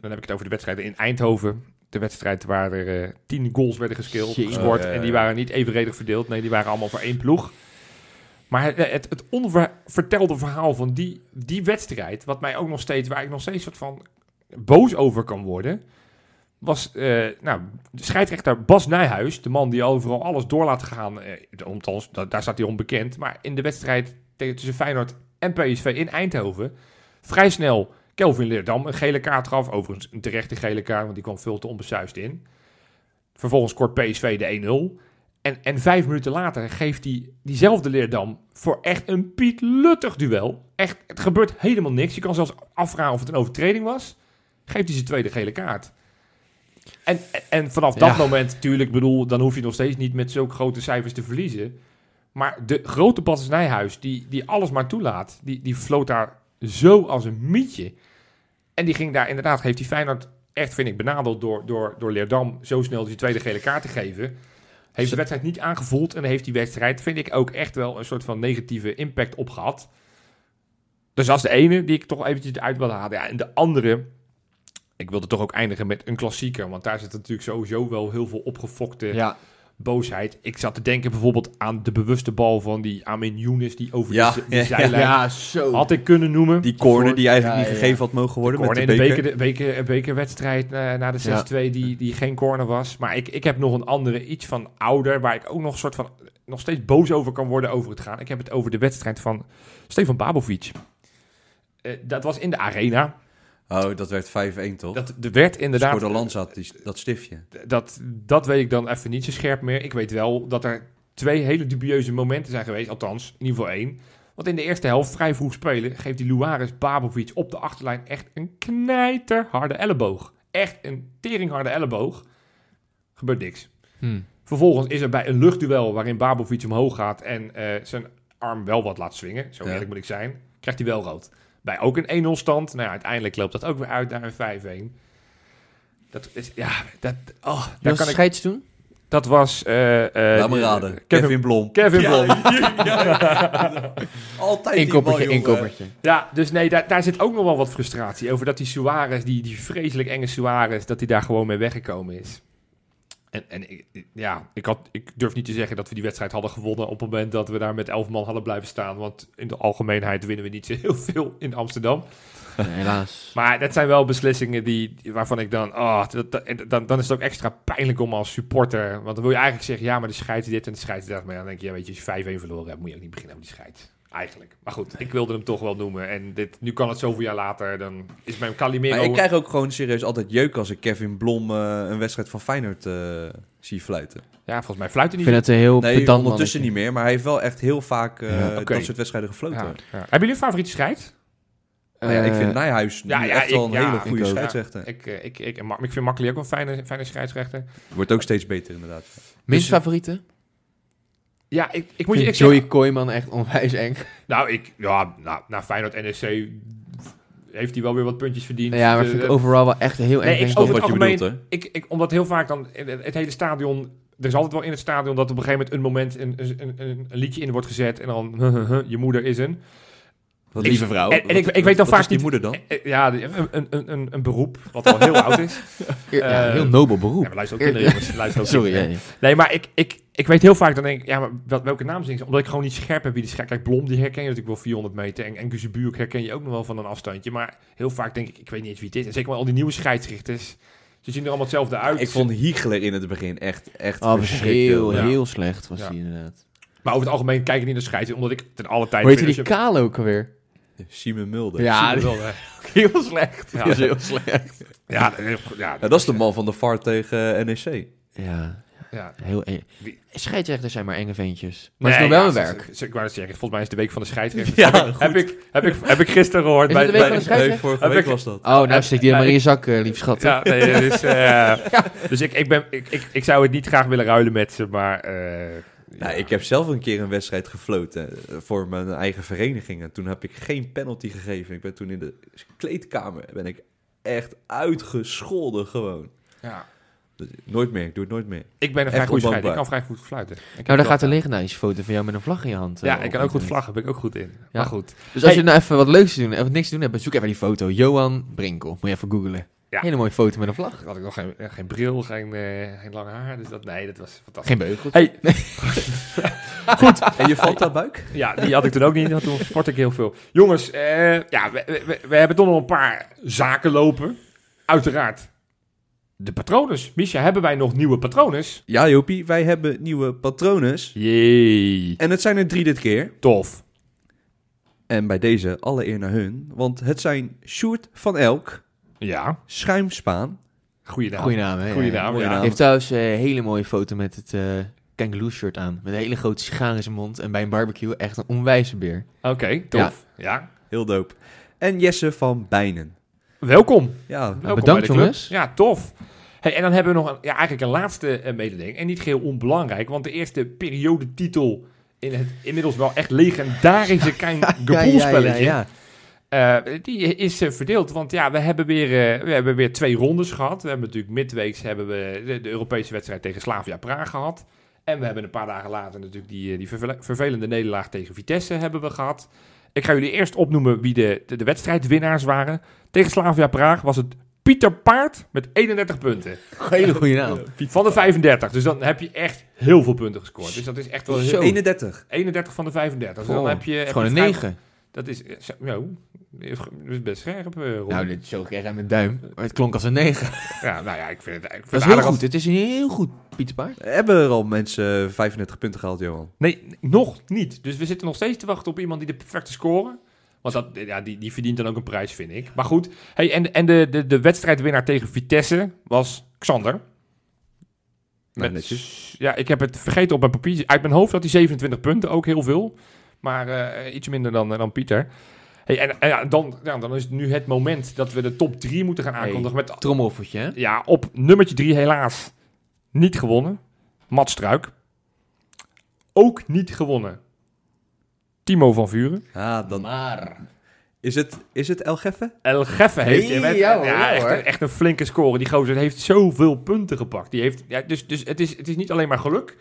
Speaker 2: Dan heb ik het over de wedstrijden in Eindhoven. De wedstrijd waar er eh, tien goals werden geskeeld,
Speaker 4: Jezus.
Speaker 2: gescoord.
Speaker 3: Oh, ja, ja,
Speaker 2: En die waren niet evenredig verdeeld. Nee, die waren allemaal voor één ploeg. Maar het, het, het onvertelde verhaal van die, die wedstrijd, wat mij ook nog steeds, waar ik nog steeds soort van boos over kan worden, was eh, nou, de scheidsrechter Bas Nijhuis, de man die overal alles door laat gaan. Da- daar staat hij onbekend. Maar in de wedstrijd tussen Feyenoord en PSV in Eindhoven, vrij snel Kelvin Leerdam een gele kaart gaf. Overigens een terechte gele kaart, want die kwam veel te onbesuisd in. Vervolgens scoort PSV de 1-0. En, en vijf minuten later geeft hij diezelfde Leerdam voor echt een Piet Luttig duel. Echt, het gebeurt helemaal niks. Je kan zelfs afvragen of het een overtreding was. Geeft hij zijn tweede gele kaart. En, en vanaf dat
Speaker 4: Ja.
Speaker 2: moment natuurlijk, bedoel, dan hoef je nog steeds niet met zulke grote cijfers te verliezen. Maar de grote Patters Nijhuis, die, die alles maar toelaat, die, die floot daar zo als een mietje. En die ging daar inderdaad, heeft die Feyenoord echt, vind ik, benadeld door, door, door Leerdam zo snel die tweede gele kaart te geven. Heeft de wedstrijd niet aangevoeld en heeft die wedstrijd, vind ik, ook echt wel een soort van negatieve impact op gehad. Dus dat is de ene die ik toch eventjes eruit wil halen. Ja, en de andere, ik wilde toch ook eindigen met een klassieker. Want daar zit natuurlijk sowieso wel heel veel opgefokte
Speaker 4: Ja.
Speaker 2: boosheid. Ik zat te denken bijvoorbeeld aan de bewuste bal van die Amin Younes die over
Speaker 3: Ja,
Speaker 2: de, de
Speaker 3: ja,
Speaker 2: zijlijn
Speaker 4: Ja, zo.
Speaker 2: had ik kunnen noemen.
Speaker 3: Die corner die eigenlijk
Speaker 4: Ja,
Speaker 3: niet
Speaker 4: ja.
Speaker 3: gegeven had mogen worden
Speaker 2: Corner
Speaker 3: met
Speaker 2: in
Speaker 3: de
Speaker 2: de
Speaker 3: beker.
Speaker 2: beker, beker, bekerwedstrijd eh, na de 6-2 die, die geen corner was. Maar ik, ik heb nog een andere, iets van ouder, waar ik ook nog een soort van nog steeds boos over kan worden over het gaan. Ik heb het over de wedstrijd van Stefan Babovic. Eh, dat was in de arena.
Speaker 3: Oh, dat werd 5-1 toch?
Speaker 2: Dat er werd inderdaad
Speaker 3: Voor de land zat die, dat stiftje.
Speaker 2: dat, dat weet ik dan even niet zo scherp meer. Ik weet wel dat er twee hele dubieuze momenten zijn geweest. Althans, in ieder geval één. Want in de eerste helft, vrij vroeg spelen, geeft die Luaris Babovic op de achterlijn echt een knijterharde elleboog. Echt een teringharde elleboog. Gebeurt niks.
Speaker 4: Hm.
Speaker 2: Vervolgens is er bij een luchtduel waarin Babovic omhoog gaat en eh, zijn arm wel wat laat swingen. Zo
Speaker 3: Ja.
Speaker 2: eerlijk moet ik zijn. Krijgt hij wel rood. Bij ook een 1-0 stand. Nou ja, uiteindelijk loopt dat ook weer uit naar een 5-1. Dat is, ja, dat, oh, daar
Speaker 4: was
Speaker 2: kan ik
Speaker 4: scheids toen?
Speaker 2: dat was... eh eh,
Speaker 3: me raden.
Speaker 2: Kevin,
Speaker 3: Kevin Blom.
Speaker 2: Kevin Blom.
Speaker 3: Altijd
Speaker 4: Inkoppertje,
Speaker 3: bal,
Speaker 4: inkoppertje.
Speaker 2: Ja, dus nee, daar, daar zit ook nog wel wat frustratie over. Dat die Suarez, die, die vreselijk enge Suarez, dat hij daar gewoon mee weggekomen is. En, en ik- ja, ik, had, ik durf niet te zeggen dat we die wedstrijd hadden gewonnen op het moment dat we daar met elf man hadden blijven staan. Want in de algemeenheid winnen we niet zo heel veel in Amsterdam.
Speaker 4: Nee, helaas.
Speaker 2: Maar dat zijn wel beslissingen die, waarvan ik dan, oh, dat, dat- en dan, dan is het ook extra pijnlijk om als supporter. Want dan wil je eigenlijk zeggen, ja, maar de scheids dit en de scheids dat. Maar dan denk je, ja, weet je, als je 5-1 verloren hebt, moet je ook niet beginnen over die scheids. Eigenlijk. Maar goed, ik wilde hem toch wel noemen. En dit, nu kan het zoveel jaar later, dan is mijn Calimero...
Speaker 3: Maar ik krijg ook gewoon serieus altijd jeuk als ik Kevin Blom eh, een wedstrijd van Feyenoord eh, zie fluiten.
Speaker 2: Ja, volgens mij fluit hij
Speaker 4: Ik
Speaker 2: niet.
Speaker 4: vind het een heel
Speaker 3: Nee,
Speaker 4: pedant
Speaker 3: ondertussen niet meer, maar hij heeft wel echt heel vaak eh,
Speaker 4: Ja,
Speaker 2: oké.
Speaker 3: dat soort wedstrijden gefloten.
Speaker 2: Ja, ja. Hebben jullie een favoriete scheid?
Speaker 3: Nou ja, ik vind Nijhuis
Speaker 2: ja,
Speaker 3: nu
Speaker 2: ja,
Speaker 3: echt wel een hele goede scheidsrechter.
Speaker 2: Ik, ik, ik, ik, ik vind Makkeli ook een fijne, fijne scheidsrechter.
Speaker 3: Wordt ook steeds beter inderdaad.
Speaker 4: Minst favoriete?
Speaker 2: Ja, ik, ik
Speaker 4: Ik
Speaker 2: moet je... Ik zeg-
Speaker 4: Joey Kooijman echt onwijs eng.
Speaker 2: nou, ik, ja, nou, na Feyenoord NEC heeft hij wel weer wat puntjes verdiend.
Speaker 4: Ja, maar
Speaker 2: De-
Speaker 4: vind ik overal wel echt een heel eng.
Speaker 2: Nee, ik
Speaker 4: ventje.
Speaker 2: over
Speaker 3: wat je bedoelt, hè?
Speaker 2: ik, ik, omdat heel vaak dan het, hele stadion, er is altijd wel in het stadion dat op een gegeven moment een moment een, een, een, een liedje in wordt gezet en dan je moeder is een.
Speaker 3: Wat
Speaker 2: Ik-
Speaker 3: lieve vrouw.
Speaker 2: en- en ik-
Speaker 3: Wat-
Speaker 2: ik weet dan
Speaker 3: wat
Speaker 2: vaak
Speaker 3: is die
Speaker 2: niet-
Speaker 3: moeder dan?
Speaker 2: Eh, eh, Ja, een, een, een, een beroep wat al heel oud is.
Speaker 4: Ja,
Speaker 2: eh,
Speaker 4: heel nobel beroep.
Speaker 2: Ja, maar luister ook kinderen, jongens. Luister ook
Speaker 4: Sorry,
Speaker 2: kinderen. Nee, maar ik, ik, ik weet heel vaak, dan denk ik, ja, maar wel- welke naam zingen ze? Omdat ik gewoon niet scherp heb wie die scheidt. Kijk, Blom, die herken je natuurlijk wel 400 meter. En, en Guzebuurk herken je ook nog wel van een afstandje. Maar heel vaak denk ik, ik weet niet eens wie het is. En zeker wel al die nieuwe scheidsrichters. Ze zien er allemaal hetzelfde uit.
Speaker 3: Ik vond Hiegler in het begin echt, echt
Speaker 4: Oh, heel,
Speaker 2: Ja.
Speaker 4: heel slecht was
Speaker 2: Ja.
Speaker 4: hij inderdaad.
Speaker 2: Maar over het algemeen kijk ik niet naar scheids, omdat ik ten alle.
Speaker 4: Hoe heette
Speaker 2: vind
Speaker 4: die
Speaker 2: je-
Speaker 4: Kale ook alweer?
Speaker 3: Simon Mulder.
Speaker 4: Ja,
Speaker 2: je hè.
Speaker 4: heel slecht.
Speaker 2: Ja.
Speaker 4: Heel slecht.
Speaker 2: Ja, dat is- ja,
Speaker 3: Ja, dat is de man van de VAR tegen NEC.
Speaker 4: Ja,
Speaker 2: Ja.
Speaker 4: heel eng. Scheidsrechters zijn maar enge ventjes. Maar het
Speaker 2: Nee,
Speaker 4: is nog wel
Speaker 2: ja,
Speaker 4: een werk.
Speaker 2: ze- Ik wou zeggen, volgens mij is het de week van de scheidsrechter.
Speaker 3: Ja,
Speaker 2: heb, ik, heb, ik, heb, ik, heb ik gisteren gehoord.
Speaker 4: Is
Speaker 2: bij,
Speaker 4: het de week
Speaker 2: bij-
Speaker 4: van de scheidsrechter?
Speaker 3: vorige
Speaker 2: Heb
Speaker 3: week
Speaker 2: ik-
Speaker 3: was dat.
Speaker 4: Oh, nou steek die helemaal in je zak, eh, lief schat.
Speaker 2: Ja, nee, dus, eh, dus ik, ik, ben, ik, ik, ik zou het niet graag willen ruilen met ze, maar... eh,
Speaker 3: Nou, ik heb zelf een keer een wedstrijd gefloten voor mijn eigen vereniging. En toen heb ik geen penalty gegeven. Ik ben toen in de kleedkamer ben ik echt uitgescholden gewoon.
Speaker 2: ja.
Speaker 3: Nooit meer, ik doe het nooit meer.
Speaker 2: Ik ben een vrij scheider. Ik kan vrij goed fluiten. Ik
Speaker 4: Nou, daar gaat een legendarische foto van jou met een vlag in je hand. eh,
Speaker 2: Ja,
Speaker 4: op
Speaker 2: ik kan ook goed vlaggen. Ben ik ook goed in. Maar goed.
Speaker 4: Dus als
Speaker 2: Hey.
Speaker 4: je nou even wat leuks te doen of niks te doen hebt, zoek even die foto. Johan Brinkel. Moet je even googlen.
Speaker 2: Ja.
Speaker 4: Hele mooie foto met een vlag.
Speaker 2: Had ik nog geen, eh, geen bril, geen, eh, geen lang haar. Dus dat, nee, dat was fantastisch.
Speaker 4: Geen beugels.
Speaker 2: Hey,
Speaker 3: En je valt daar buik?
Speaker 2: ja, die had ik toen ook niet. Toen sport ik heel veel. Jongens, eh, ja, we, we, we hebben toch nog een paar zaken lopen. Uiteraard. De patrones. Misha, hebben wij nog nieuwe patrones?
Speaker 3: Ja, Jopie, wij hebben nieuwe patrones.
Speaker 2: Jee.
Speaker 3: En het zijn er drie dit keer.
Speaker 2: Tof.
Speaker 3: En bij deze alle eer naar hun. Want het zijn Sjoerd van Elk,
Speaker 2: Ja.
Speaker 3: Schuimspaan.
Speaker 2: Goeie naam.
Speaker 4: Goeie naam, hè?
Speaker 2: Goeie
Speaker 4: Ja, ja.
Speaker 2: naam,
Speaker 3: Mooie
Speaker 2: ja.
Speaker 3: naam.
Speaker 4: Hij heeft trouwens eh, een hele mooie foto met het eh kangaroo shirt aan. Met een hele grote sigaar in zijn mond. En bij een barbecue echt een onwijze beer.
Speaker 2: Oké, tof. Ja.
Speaker 3: Heel dope. En Jesse van Bijnen.
Speaker 2: Welkom.
Speaker 3: Ja,
Speaker 2: Welkom
Speaker 4: bedankt,
Speaker 2: bij de club.
Speaker 4: jongens.
Speaker 2: Ja, tof. Hey, en dan hebben we nog een, ja, eigenlijk een laatste eh, mededeling. En niet geheel onbelangrijk, want de eerste periodetitel in het inmiddels wel echt legendarische Kein Gepoelspelletje...
Speaker 4: ja.
Speaker 2: Eh, die is eh, verdeeld, want ja, we hebben, weer, we hebben weer twee rondes gehad. We hebben natuurlijk midweeks hebben we de, de Europese wedstrijd tegen Slavia Praag gehad. En we hebben een paar dagen later natuurlijk die, die vervel- vervelende nederlaag tegen Vitesse hebben we gehad. Ik ga jullie eerst opnoemen wie de, de, de wedstrijdwinnaars waren. Tegen Slavia Praag was het Pieter Paard met 31 punten.
Speaker 4: Hele goede naam.
Speaker 2: Van de 35. Dus dan heb je echt heel veel punten gescoord. Dus dat is echt wel heel...
Speaker 4: Zo.
Speaker 3: 31.
Speaker 2: 31 van de 35. Dus dan heb je... Heb
Speaker 4: gewoon
Speaker 2: je
Speaker 4: een
Speaker 2: vrij-
Speaker 4: 9.
Speaker 2: Dat is... eh, zo- Ja, dat is best scherp, eh, Ron.
Speaker 4: Nou, dit zo kreeg hij met duim. Maar het klonk als een 9.
Speaker 2: Ja, nou ja, ik vind het, ik vind
Speaker 4: Dat
Speaker 2: het
Speaker 4: is heel
Speaker 2: aardig
Speaker 4: goed. Het is een heel goed Pieter Paard.
Speaker 3: Hebben er al mensen eh, 35 punten gehaald, Johan?
Speaker 2: Nee, nog niet. Dus we zitten nog steeds te wachten op iemand die de perfecte score. Want dat, ja, die, die verdient dan ook een prijs, vind ik. Maar goed, hey, en, en de, de, de wedstrijdwinnaar tegen Vitesse was Xander.
Speaker 3: Nou,
Speaker 2: Met-. Ja, ik heb het vergeten op mijn papiertje. Uit mijn hoofd had hij 27 punten, ook heel veel. Maar eh, iets minder dan, dan Pieter. Hey, en en ja, dan, ja, dan is het nu het moment dat we de top 3 moeten gaan
Speaker 4: Hey.
Speaker 2: aankondigen. Met
Speaker 4: Trommeloffertje, hè?
Speaker 2: Ja, op nummertje 3 helaas niet gewonnen. Mats Struik. Ook niet gewonnen. Timo van Vuren.
Speaker 3: Ah, dan
Speaker 4: Maar...
Speaker 3: is het, is het El Geffe?
Speaker 2: El Geffe heeft
Speaker 4: Hey,
Speaker 2: met-
Speaker 4: ja ja
Speaker 2: echt,
Speaker 4: hoor.
Speaker 2: een- echt een flinke score. Die gozer heeft zoveel punten gepakt. Die heeft, ja, dus dus het, is, het is niet alleen maar geluk.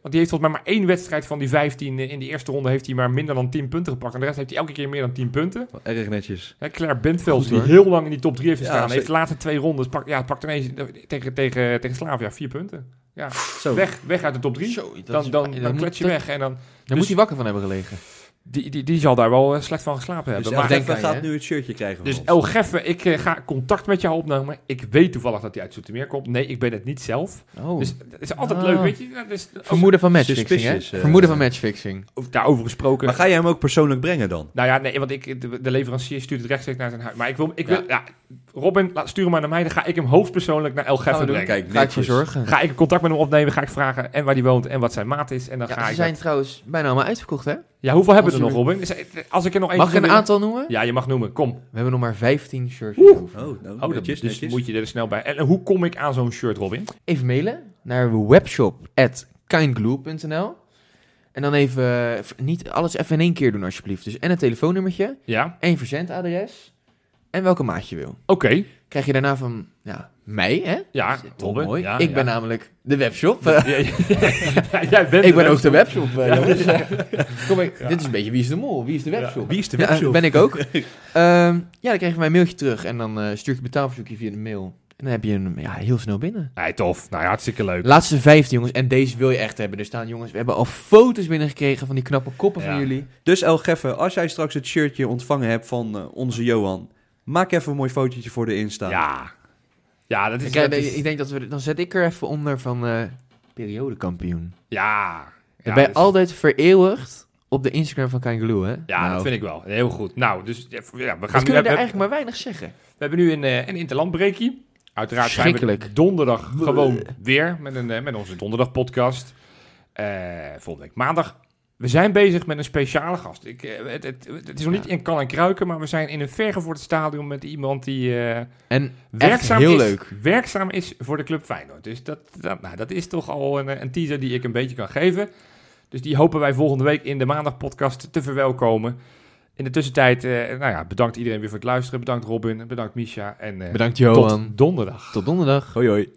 Speaker 2: Want die heeft volgens mij maar één wedstrijd van die 15 in die eerste ronde heeft hij maar minder dan 10 punten gepakt. En de rest heeft hij elke keer meer dan 10 punten.
Speaker 3: Wel Erg netjes.
Speaker 2: Hè, Claire Bentveld, die heel lang in die top 3 heeft
Speaker 3: Ja,
Speaker 2: gestaan,
Speaker 3: ze-
Speaker 2: heeft de laatste twee rondes, pak, ja, pakt ineens tegen, tegen, tegen Slavia vier punten. Ja,
Speaker 3: Zo.
Speaker 2: weg, weg uit de top 3.
Speaker 4: Zo, dat
Speaker 2: Dan, dan, dan
Speaker 4: moet-
Speaker 2: klets je
Speaker 4: dat-
Speaker 2: weg en dan...
Speaker 4: Daar
Speaker 2: Dus-
Speaker 4: moet hij wakker van hebben gelegen.
Speaker 2: Die, die, die zal daar wel eh, slecht van geslapen
Speaker 3: Dus
Speaker 2: hebben. Maar,
Speaker 4: denk je,
Speaker 3: gaat nu het shirtje krijgen
Speaker 2: dus. El Geffe, ik eh, ga contact met jou opnemen. Ik weet toevallig dat hij uit Zoetermeer komt. Nee, ik ben het niet zelf.
Speaker 4: Oh.
Speaker 2: Dus het is altijd
Speaker 4: Ah.
Speaker 2: leuk, weet je. Dus,
Speaker 4: Vermoeden van matchfixing, hè?
Speaker 3: Eh.
Speaker 4: Vermoeden van matchfixing.
Speaker 2: over- daarover gesproken.
Speaker 3: Maar ga je hem ook persoonlijk brengen dan?
Speaker 2: Nou ja, nee, want ik, de, de leverancier stuurt het rechtstreeks naar zijn huis. Maar ik wil, ik
Speaker 4: Ja.
Speaker 2: wil ja, Robin, laat, stuur hem maar naar mij. Dan ga ik hem hoogstpersoonlijk naar El
Speaker 4: Gaan
Speaker 2: Geffe
Speaker 4: we doen.
Speaker 2: brengen.
Speaker 3: Kijk,
Speaker 4: Ga ik voor
Speaker 3: netjes.
Speaker 4: zorgen.
Speaker 2: Ga ik contact met hem opnemen, ga ik vragen en waar hij woont en wat zijn maat is. En dan
Speaker 4: Ja,
Speaker 2: ga
Speaker 4: ze
Speaker 2: ik
Speaker 4: zijn
Speaker 2: dat-
Speaker 4: trouwens bijna allemaal uitverkocht, hè?
Speaker 2: Ja, hoeveel hebben we er nog, Robin? Is- Als ik er nog één
Speaker 4: Mag ik een aantal noemen?
Speaker 2: Ja, je mag noemen. Kom.
Speaker 4: We hebben nog maar 15 shirts
Speaker 2: Oeh.
Speaker 4: over.
Speaker 3: Oh, nou,
Speaker 2: Oh, dat,
Speaker 3: netjes,
Speaker 2: dus
Speaker 3: netjes.
Speaker 2: moet je er snel bij. En hoe kom ik aan zo'n shirt, Robin?
Speaker 4: Even mailen naar webshop.kindglue.nl En dan even, eh, niet alles even in één keer doen alsjeblieft. Dus en een telefoonnummertje,
Speaker 2: Ja,
Speaker 4: en je verzendadres en welke maat je wil.
Speaker 2: oké.
Speaker 4: Krijg je daarna van ja, mij, hè?
Speaker 2: Ja,
Speaker 4: Dat is toch
Speaker 2: Robin.
Speaker 4: mooi.
Speaker 2: Ja,
Speaker 4: ik
Speaker 2: ja.
Speaker 4: ben namelijk de webshop.
Speaker 2: Ja, ja, ja, jij bent
Speaker 4: ik ben ook de
Speaker 2: webshop.
Speaker 4: eh, jongens. Kom ik, Dit is een beetje wie is de mol, wie is de webshop?
Speaker 3: Wie is de
Speaker 4: Ja,
Speaker 3: webshop?
Speaker 4: ben ik ook. Ehm, ja, dan krijg je mijn mailtje terug en dan eh, stuur ik je betaalverzoekje via de mail. En dan heb je hem ja, heel snel binnen.
Speaker 2: Nee, tof. Nou ja, hartstikke leuk.
Speaker 4: Laatste 15 jongens, en deze wil je echt hebben. Er staan jongens, we hebben al foto's binnengekregen van die knappe koppen
Speaker 2: Ja.
Speaker 4: van jullie.
Speaker 3: Dus El Geffe, als jij straks het shirtje ontvangen hebt van eh, onze Johan, maak even een mooi fotootje voor de Insta.
Speaker 2: Ja. Ja, dat is...
Speaker 4: Ik, eh,
Speaker 2: dat is-
Speaker 4: ik denk dat we, dan zet ik er even onder van eh periodekampioen.
Speaker 2: ja. Ja,
Speaker 4: ben je
Speaker 2: dus-
Speaker 4: altijd vereeuwigd op de Instagram van Kangaloo, hè?
Speaker 2: Ja,
Speaker 4: Nou,
Speaker 2: dat vind ik wel. Heel goed. Nou, dus ja, we gaan nu...
Speaker 4: kunnen
Speaker 2: We,
Speaker 4: daar
Speaker 2: we,
Speaker 4: eigenlijk maar weinig zeggen.
Speaker 2: we hebben nu een, eh, een interlandbreekie. Uiteraard zijn we donderdag gewoon weer met, een, met onze donderdag podcast. Eh volgende week maandag. We zijn bezig met een speciale gast. Ik, eh, het, het, het is nog niet in kan en kruiken, maar we zijn in een vergevorderd stadion met iemand die eh,
Speaker 4: En
Speaker 2: werkzaam,
Speaker 4: heel
Speaker 2: is,
Speaker 4: leuk.
Speaker 2: werkzaam is voor de club Feyenoord. Dus dat, dat, nou, dat is toch al een, een teaser die ik een beetje kan geven. Dus die hopen wij volgende week in de maandagpodcast te verwelkomen. In de tussentijd, eh, nou ja, bedankt iedereen weer voor het luisteren. Bedankt Robin, bedankt Misha en eh,
Speaker 4: Bedankt
Speaker 2: tot
Speaker 4: Johan.
Speaker 2: donderdag.
Speaker 4: Tot donderdag.
Speaker 3: Hoi hoi.